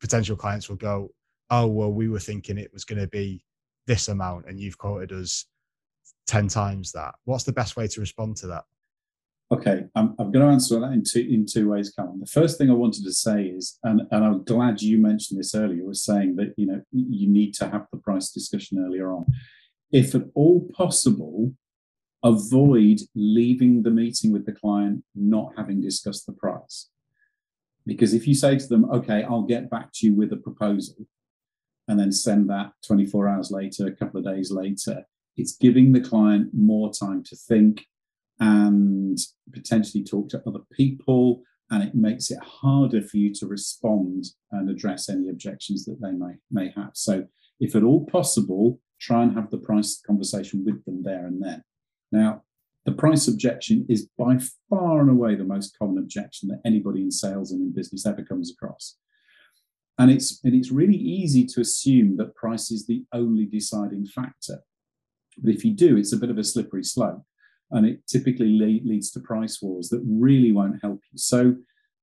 Speaker 1: potential clients will go, oh, well, we were thinking it was going to be this amount and you've quoted us 10 times that. What's the best way to respond to that?
Speaker 2: Okay, I'm, I'm going to answer that in two, in two ways, Callum. The first thing I wanted to say is, and, and I'm glad you mentioned this earlier, was saying that you know you need to have the price discussion earlier on. If at all possible, avoid leaving the meeting with the client not having discussed the price. Because if you say to them, okay, I'll get back to you with a proposal, and then send that 24 hours later, a couple of days later, it's giving the client more time to think and potentially talk to other people. And it makes it harder for you to respond and address any objections that they may, may have. So, if at all possible, try and have the price conversation with them there and then. Now, the price objection is by far and away the most common objection that anybody in sales and in business ever comes across. And it's, and it's really easy to assume that price is the only deciding factor. But if you do, it's a bit of a slippery slope and it typically le- leads to price wars that really won't help you. So,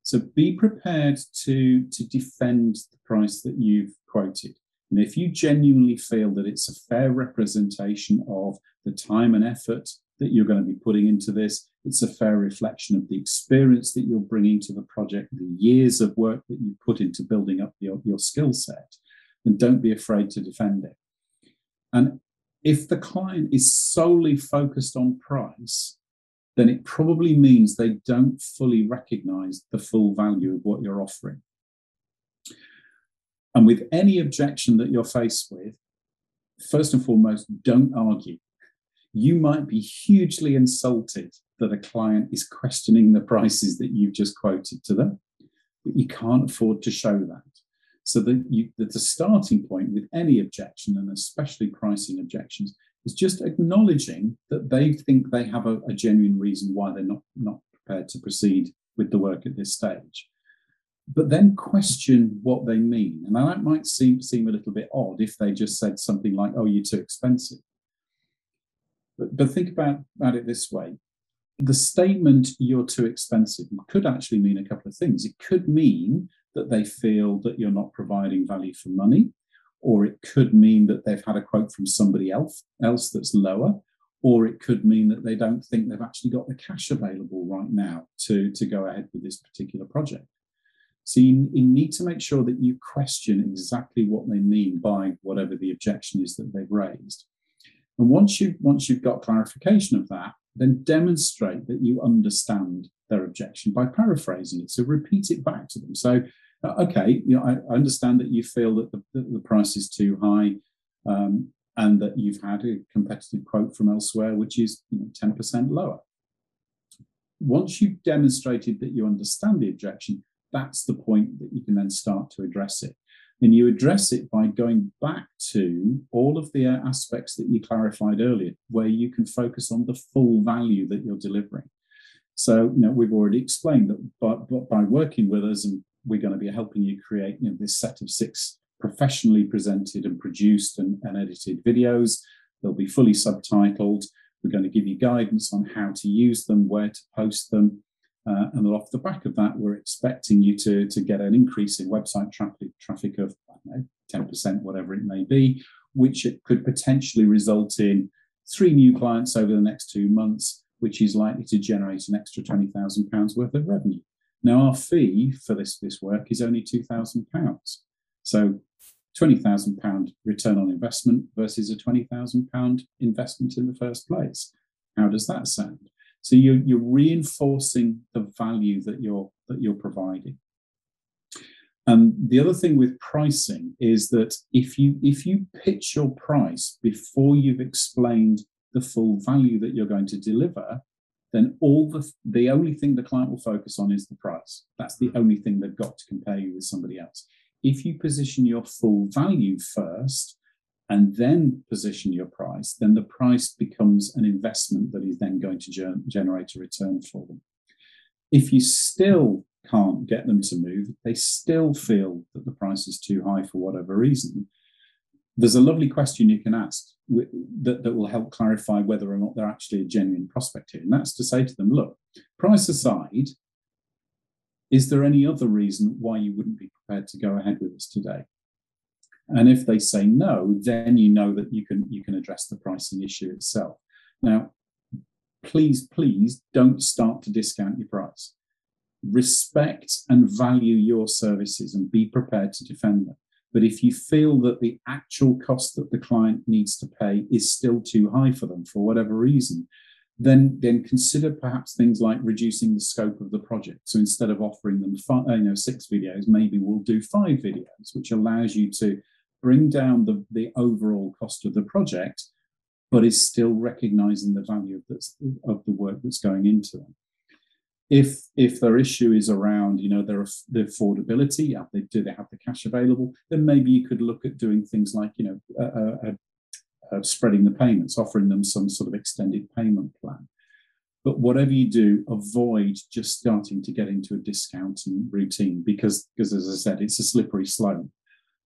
Speaker 2: so be prepared to, to defend the price that you've quoted. And if you genuinely feel that it's a fair representation of the time and effort that you're going to be putting into this, it's a fair reflection of the experience that you're bringing to the project, the years of work that you put into building up your, your skill set, then don't be afraid to defend it. And if the client is solely focused on price, then it probably means they don't fully recognize the full value of what you're offering. And with any objection that you're faced with, first and foremost, don't argue. You might be hugely insulted that a client is questioning the prices that you've just quoted to them, but you can't afford to show that. So that, you, that the starting point with any objection, and especially pricing objections, is just acknowledging that they think they have a, a genuine reason why they're not, not prepared to proceed with the work at this stage. But then question what they mean. And that might seem, seem a little bit odd if they just said something like, oh, you're too expensive. But, but think about, about it this way the statement you're too expensive could actually mean a couple of things. It could mean that they feel that you're not providing value for money, or it could mean that they've had a quote from somebody else, else that's lower, or it could mean that they don't think they've actually got the cash available right now to, to go ahead with this particular project. So you, you need to make sure that you question exactly what they mean by whatever the objection is that they've raised. And once you once you've got clarification of that, then demonstrate that you understand their objection by paraphrasing it. So repeat it back to them. So okay, you know, I, understand that you feel that the, the price is too high um, and that you've had a competitive quote from elsewhere, which is you know, 10% lower. Once you've demonstrated that you understand the objection, that's the point that you can then start to address it. And you address it by going back to all of the aspects that you clarified earlier, where you can focus on the full value that you're delivering. So, you know, we've already explained that by, by working with us and we're going to be helping you create you know, this set of six professionally presented and produced and, and edited videos. They'll be fully subtitled. We're going to give you guidance on how to use them, where to post them. Uh, and off the back of that, we're expecting you to, to get an increase in website traffic, traffic of know, 10%, whatever it may be, which it could potentially result in three new clients over the next two months, which is likely to generate an extra £20,000 worth of revenue. Now, our fee for this, this work is only £2,000. So £20,000 return on investment versus a £20,000 investment in the first place. How does that sound? So you're, you're reinforcing the value that you're, that you're providing. And the other thing with pricing is that if you if you pitch your price before you've explained the full value that you're going to deliver, then all the the only thing the client will focus on is the price. That's the only thing they've got to compare you with somebody else. If you position your full value first and then position your price, then the price becomes an investment that is then going to ger- generate a return for them. If you still can't get them to move, they still feel that the price is too high for whatever reason, there's a lovely question you can ask that, that will help clarify whether or not they're actually a genuine prospect here. And that's to say to them, look, price aside, Is there any other reason why you wouldn't be prepared to go ahead with us today? And if they say no, then you know that you can you can address the pricing issue itself. Now, please, please don't start to discount your price. Respect and value your services and be prepared to defend them. But if you feel that the actual cost that the client needs to pay is still too high for them for whatever reason, then then consider perhaps things like reducing the scope of the project. So instead of offering them five, you know six videos, maybe we'll do five videos, which allows you to bring down the, the overall cost of the project, but is still recognizing the value of, this, of the work that's going into them if if their issue is around you know their the affordability they, do they have the cash available? Then maybe you could look at doing things like you know uh, uh, uh, spreading the payments offering them some sort of extended payment plan. But whatever you do avoid just starting to get into a discounting routine because because as i said it's a slippery slope.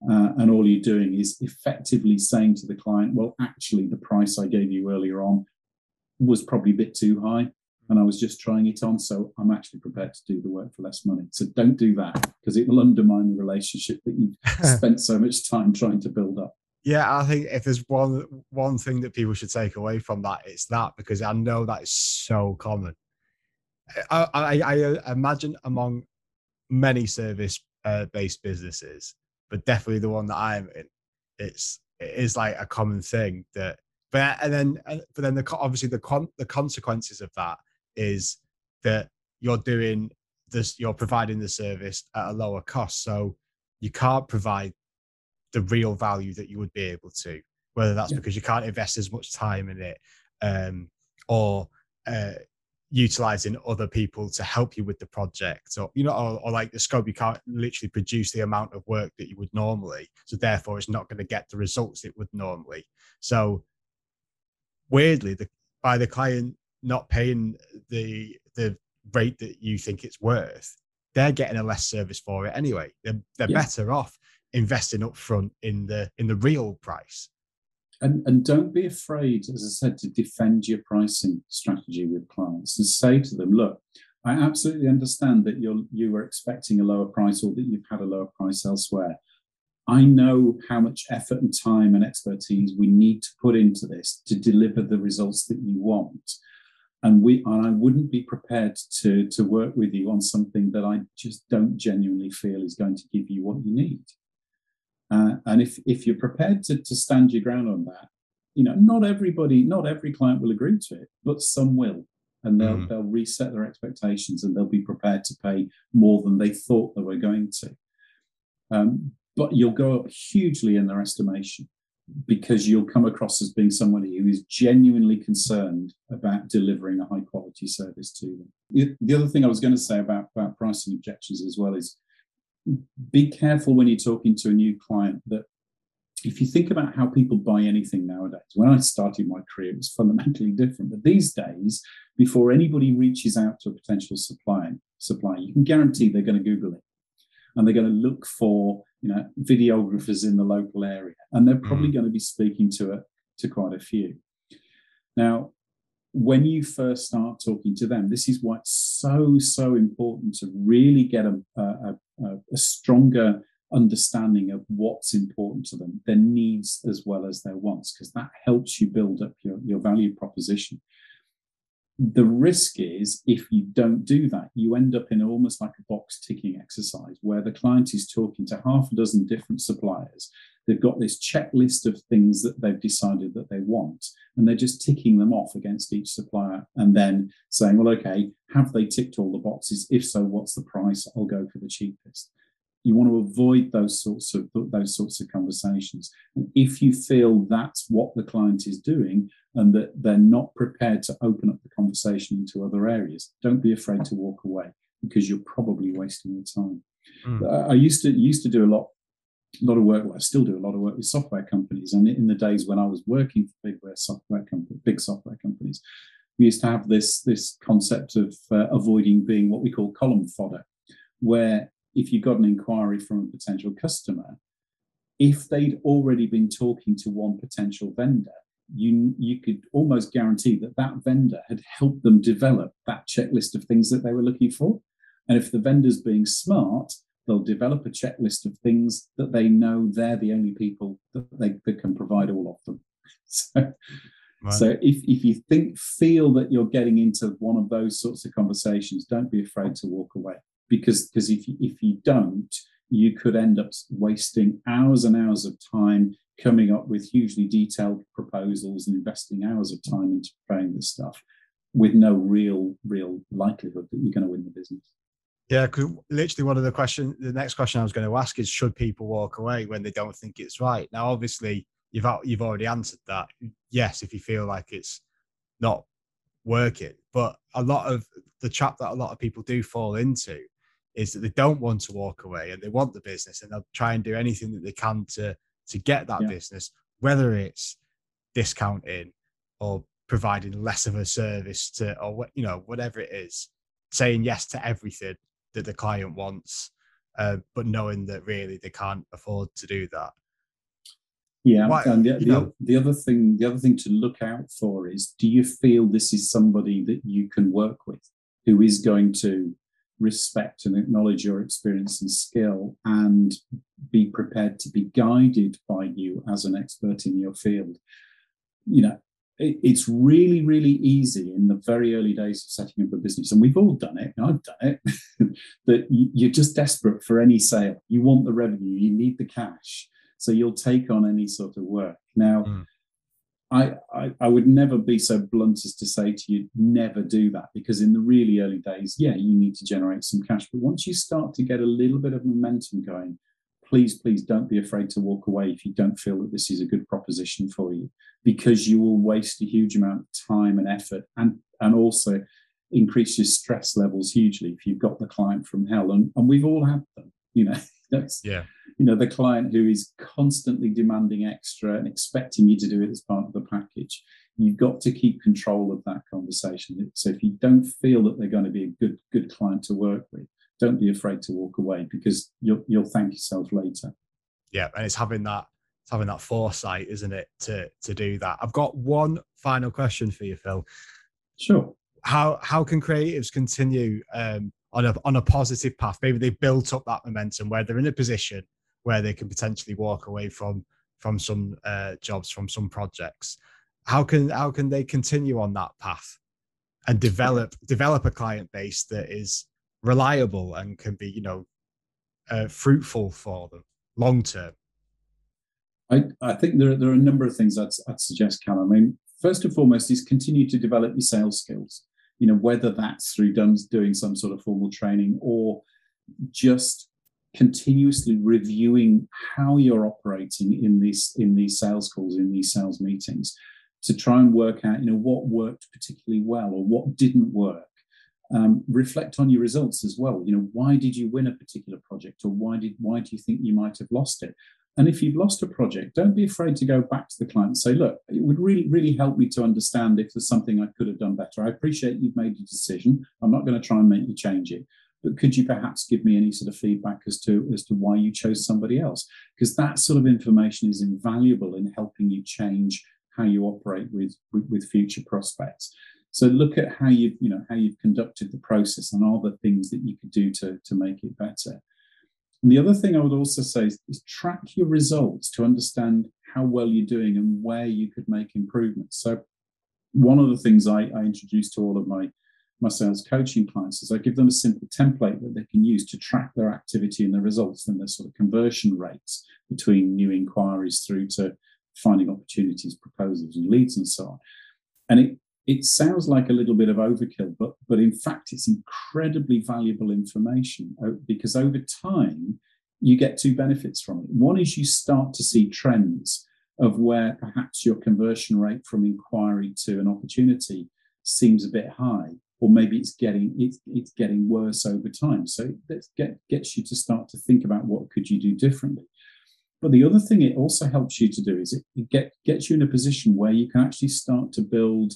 Speaker 2: Uh, and all you're doing is effectively saying to the client well actually the price i gave you earlier on was probably a bit too high and I was just trying it on. So I'm actually prepared to do the work for less money. So don't do that because it will undermine the relationship that you've [laughs] spent so much time trying to build up.
Speaker 1: Yeah, I think if there's one one thing that people should take away from that, it's that because I know that is so common. I, I, I imagine among many service uh, based businesses, but definitely the one that I'm in, it's it is like a common thing that. But and then but then the obviously the con, the consequences of that is that you're doing this, you're providing the service at a lower cost. So you can't provide the real value that you would be able to, whether that's yeah. because you can't invest as much time in it um, or uh, utilizing other people to help you with the project or you know or, or, like the scope you can't literally produce the amount of work that you would normally so therefore it's not going to get the results it would normally so weirdly the by the client not paying the the rate that you think it's worth, they're getting a less service for it anyway. They're, they're yeah. better off investing up front in the in the real price.
Speaker 2: And, and don't be afraid, as I said, to defend your pricing strategy with clients and say to them, look, I absolutely understand that you're you were expecting a lower price or that you've had a lower price elsewhere. I know how much effort and time and expertise we need to put into this to deliver the results that you want and we and I wouldn't be prepared to to work with you on something that I just don't genuinely feel is going to give you what you need. Uh, and if if you're prepared to to stand your ground on that, you know, not everybody, not every client will agree to it, but some will, and they'll mm. they'll reset their expectations and they'll be prepared to pay more than they thought they were going to. Um, but you'll go up hugely in their estimation because you'll come across as being somebody who is genuinely concerned about delivering a high quality service to them. The other thing I was going to say about, about pricing objections as well is be careful when you're talking to a new client that if you think about how people buy anything nowadays, when I started my career, it was fundamentally different. But these days, before anybody reaches out to a potential supplier, supplier, you can guarantee they're going to Google it and they're going to look for you know videographers in the local area and they're probably mm. going to be speaking to a, to quite a few now when you first start talking to them this is why it's so so important to really get a, a, a, a stronger understanding of what's important to them their needs as well as their wants because that helps you build up your, your value proposition the risk is if you don't do that, you end up in almost like a box ticking exercise where the client is talking to half a dozen different suppliers. They've got this checklist of things that they've decided that they want, and they're just ticking them off against each supplier and then saying, Well, okay, have they ticked all the boxes? If so, what's the price? I'll go for the cheapest you want to avoid those sorts of those sorts of conversations and if you feel that's what the client is doing and that they're not prepared to open up conversation into other areas. Don't be afraid to walk away because you're probably wasting your time. Mm. i used to used to do a lot a lot of work well, i still do a lot of work with software companies. And in the days when i was working for big software company, big software companies we used to have this this concept of uh, avoiding being what we call column fodder where if you got an inquiry from a potential customer, if they'd already been talking to one potential vendor, you, you could almost guarantee that that vendor had helped them develop that checklist of things that they were looking for. And if the vendor's being smart, they'll develop a checklist of things that they know they're the only people that they that can provide all of them. [laughs] So, right. so if, if you think feel that you're getting into one of those sorts of conversations, don't be afraid to walk away. Because because if you, if you don't, you could end up wasting hours and hours of time coming up with hugely detailed proposals and investing hours of time into preparing this stuff with no real real likelihood that you're going to win the business.
Speaker 1: Yeah, literally one of the question, the next question I was going to ask is, should people walk away when they don't think it's right? Now, obviously, you've you've already answered that. Yes, if you feel like it's not working, but a lot of the trap that a lot of people do fall into is that they don't want to walk away and they want the business and they'll try and do anything that they can to to get that yeah. business, whether it's discounting or providing less of a service to or what you know whatever it is, saying yes to everything that the client wants, uh, but knowing that really they can't afford to do that.
Speaker 2: Yeah, Why, and the, the, the, other thing, the other thing to look out for is: Do you feel this is somebody that you can work with, who is going to respect and acknowledge your experience and skill, and be prepared to be guided by you as an expert in your field? You know, it's really, really easy in the very early days of setting up a business, and we've all done it. I've done it. [laughs] that you're just desperate for any sale. You want the revenue. You need the cash, so you'll take on any sort of work. Now, mm. I, I, I would never be so blunt as to say to you, never do that, because in the really early days, yeah, you need to generate some cash. But once you start to get a little bit of momentum going, please, please don't be afraid to walk away if you don't feel that this is a good proposition for you, because you will waste a huge amount of time and effort and, and also increase your stress levels hugely if you've got the client from hell. And, and we've all had them, you know. [laughs] That's, yeah. You know, the client who is constantly demanding extra and expecting you to do it as part of the package. You've got to keep control of that conversation. So if you don't feel that they're going to be a good good client to work with, don't be afraid to walk away because you'll you'll thank yourself later.
Speaker 1: Yeah, and it's having that it's having that foresight, isn't it, to to do that. I've got one final question for you, Phil.
Speaker 2: Sure.
Speaker 1: How how can creatives continue um, on a on a positive path? Maybe they built up that momentum where they're in a position where they can potentially walk away from from some uh, jobs, from some projects. How can how can they continue on that path and develop develop a client base that is reliable and can be, you know, uh, fruitful for them long term?
Speaker 2: I, I think there, there are a number of things I'd, I'd suggest, Cal. I mean, first and foremost is continue to develop your sales skills. You know, whether that's through doing some sort of formal training or just continuously reviewing how you're operating in these in these sales calls, in these sales meetings, to try and work out, you know, what worked particularly well or what didn't work um, reflect on your results as well. You know, why did you win a particular project, or why did why do you think you might have lost it? And if you've lost a project, don't be afraid to go back to the client and say, look, it would really, really help me to understand if there's something I could have done better. I appreciate you've made a decision. I'm not going to try and make you change it. But could you perhaps give me any sort of feedback as to as to why you chose somebody else? Because that sort of information is invaluable in helping you change how you operate with, with, with future prospects. So look at how you've, you know, how you've conducted the process and all the things that you could do to, to make it better. And the other thing I would also say is, is track your results to understand how well you're doing and where you could make improvements. So one of the things I, I introduce to all of my my sales coaching clients is I give them a simple template that they can use to track their activity and their results and their sort of conversion rates between new inquiries through to finding opportunities, proposals, and leads and so on. And it it sounds like a little bit of overkill, but, but in fact, it's incredibly valuable information uh, because over time, you get two benefits from it. One is you start to see trends of where perhaps your conversion rate from inquiry to an opportunity seems a bit high, or maybe it's getting it's, it's getting worse over time. So that get, gets you to start to think about what could you do differently. But the other thing it also helps you to do is it, it get, gets you in a position where you can actually start to build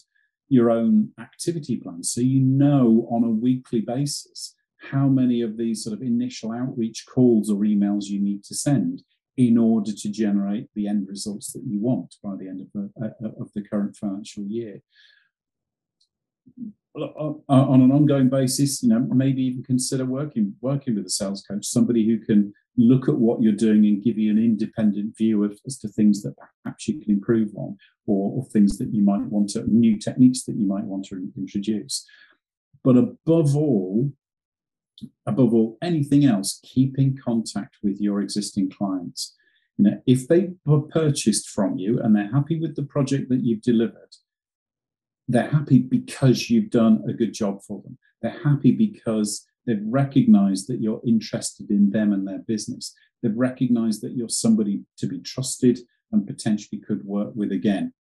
Speaker 2: your own activity plan. So you know on a weekly basis how many of these sort of initial outreach calls or emails you need to send in order to generate the end results that you want by the end of the, uh, of the current financial year. on an ongoing basis, you know, maybe even consider working working with a sales coach, somebody who can look at what you're doing and give you an independent view of as to things that perhaps you can improve on, or, or things that you might want to new techniques that you might want to introduce. But above all, above all anything else, keep in contact with your existing clients. You know, if they were purchased from you and they're happy with the project that you've delivered, they're happy because you've done a good job for them. They're happy because they've recognized that you're interested in them and their business. They've recognized that you're somebody to be trusted and potentially could work with again.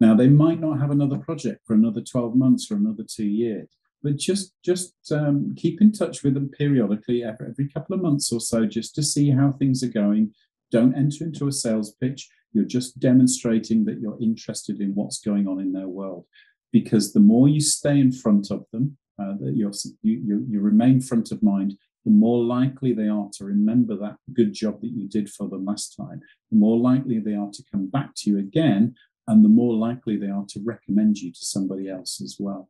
Speaker 2: Now, they might not have another project for another 12 months or another two years, but just just um, keep in touch with them periodically every, every couple of months or so just to see how things are going don't enter into a sales pitch you're just demonstrating that you're interested in what's going on in their world because the more you stay in front of them uh, that you, you, you remain front of mind the more likely they are to remember that good job that you did for them last time the more likely they are to come back to you again and the more likely they are to recommend you to somebody else as well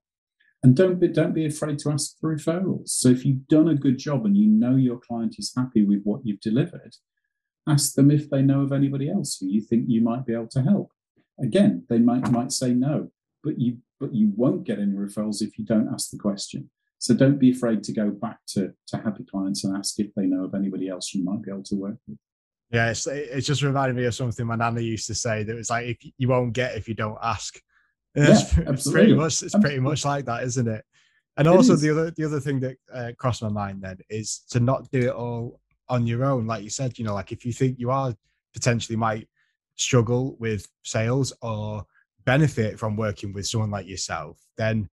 Speaker 2: and don't be, don't be afraid to ask for referrals. So if you've done a good job and you know your client is happy with what you've delivered, ask them if they know of anybody else who you think you might be able to help. Again, they might might say no, but you but you won't get any referrals if you don't ask the question. So don't be afraid to go back to, to happy clients and ask if they know of anybody else you might be able to work with.
Speaker 1: Yeah, it's, it's just reminded me of something my nana used to say that was like, if you won't get if you don't ask. [laughs] Yeah, it's pretty much it's pretty much like that, isn't it? And it also is. the other the other thing that uh, crossed my mind then is to not do it all on your own. Like you said, you know, like if you think you are potentially might struggle with sales or benefit from working with someone like yourself, then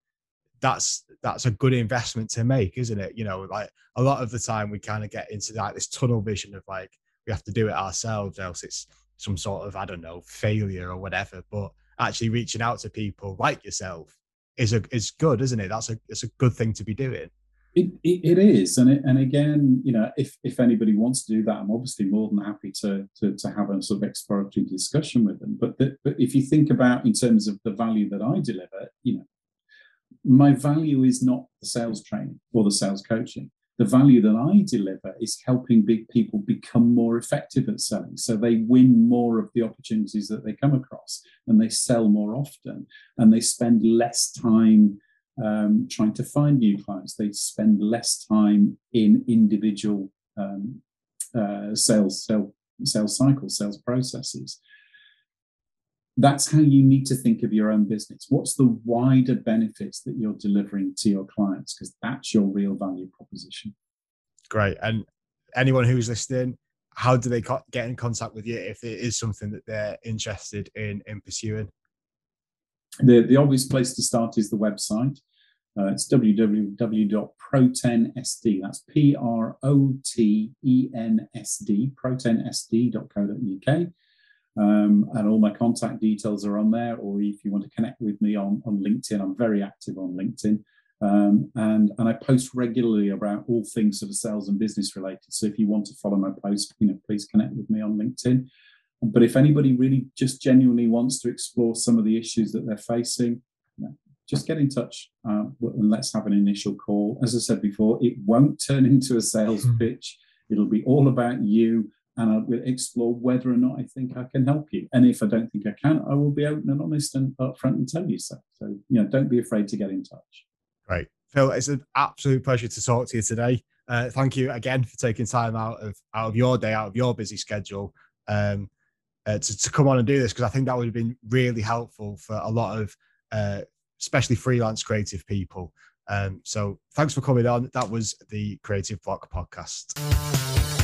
Speaker 1: that's that's a good investment to make, isn't it? You know, like a lot of the time we kind of get into like this tunnel vision of like we have to do it ourselves, else it's some sort of I don't know failure or whatever. But actually reaching out to people like yourself is a is good, isn't it? That's a it's a good thing to be doing.
Speaker 2: It, it, it is, and it, and again, you know, if if anybody wants to do that, I'm obviously more than happy to to, to have a sort of exploratory discussion with them. But the, but if you think about in terms of the value that I deliver, you know, my value is not the sales training or the sales coaching the value that I deliver is helping big people become more effective at selling. So they win more of the opportunities that they come across and they sell more often and they spend less time um, trying to find new clients. They spend less time in individual um, uh, sales, sales, sales cycles, sales processes that's how you need to think of your own business. What's the wider benefits that you're delivering to your clients? Because that's your real value proposition.
Speaker 1: Great. And anyone who's listening, how do they get in contact with you if it is something that they're interested in in pursuing?
Speaker 2: The, the obvious place to start is the website. Uh, it's www.protensd. That's P R O T E N S D, protensd.co.uk. Um, and all my contact details are on there. Or if you want to connect with me on, on LinkedIn, I'm very active on LinkedIn. Um, and, and I post regularly about all things sort of sales and business related. So if you want to follow my post, you know, please connect with me on LinkedIn. But if anybody really just genuinely wants to explore some of the issues that they're facing, you know, just get in touch uh, and let's have an initial call. As I said before, it won't turn [laughs] into a sales hmm. pitch. It'll be all about you and I will explore whether or not I think I can help you. And if I don't think I can, I will be open and honest and upfront and tell you so. So, you know, don't be afraid to get in touch.
Speaker 1: Great. Phil, it's an absolute pleasure to talk to you today. Uh, thank you again for taking time out of out of your day, out of your busy schedule, um, uh, to, to come on and do this because I think that would have been really helpful for a lot of, uh, especially freelance creative people. Um, so thanks for coming on. That was the Creative Block podcast.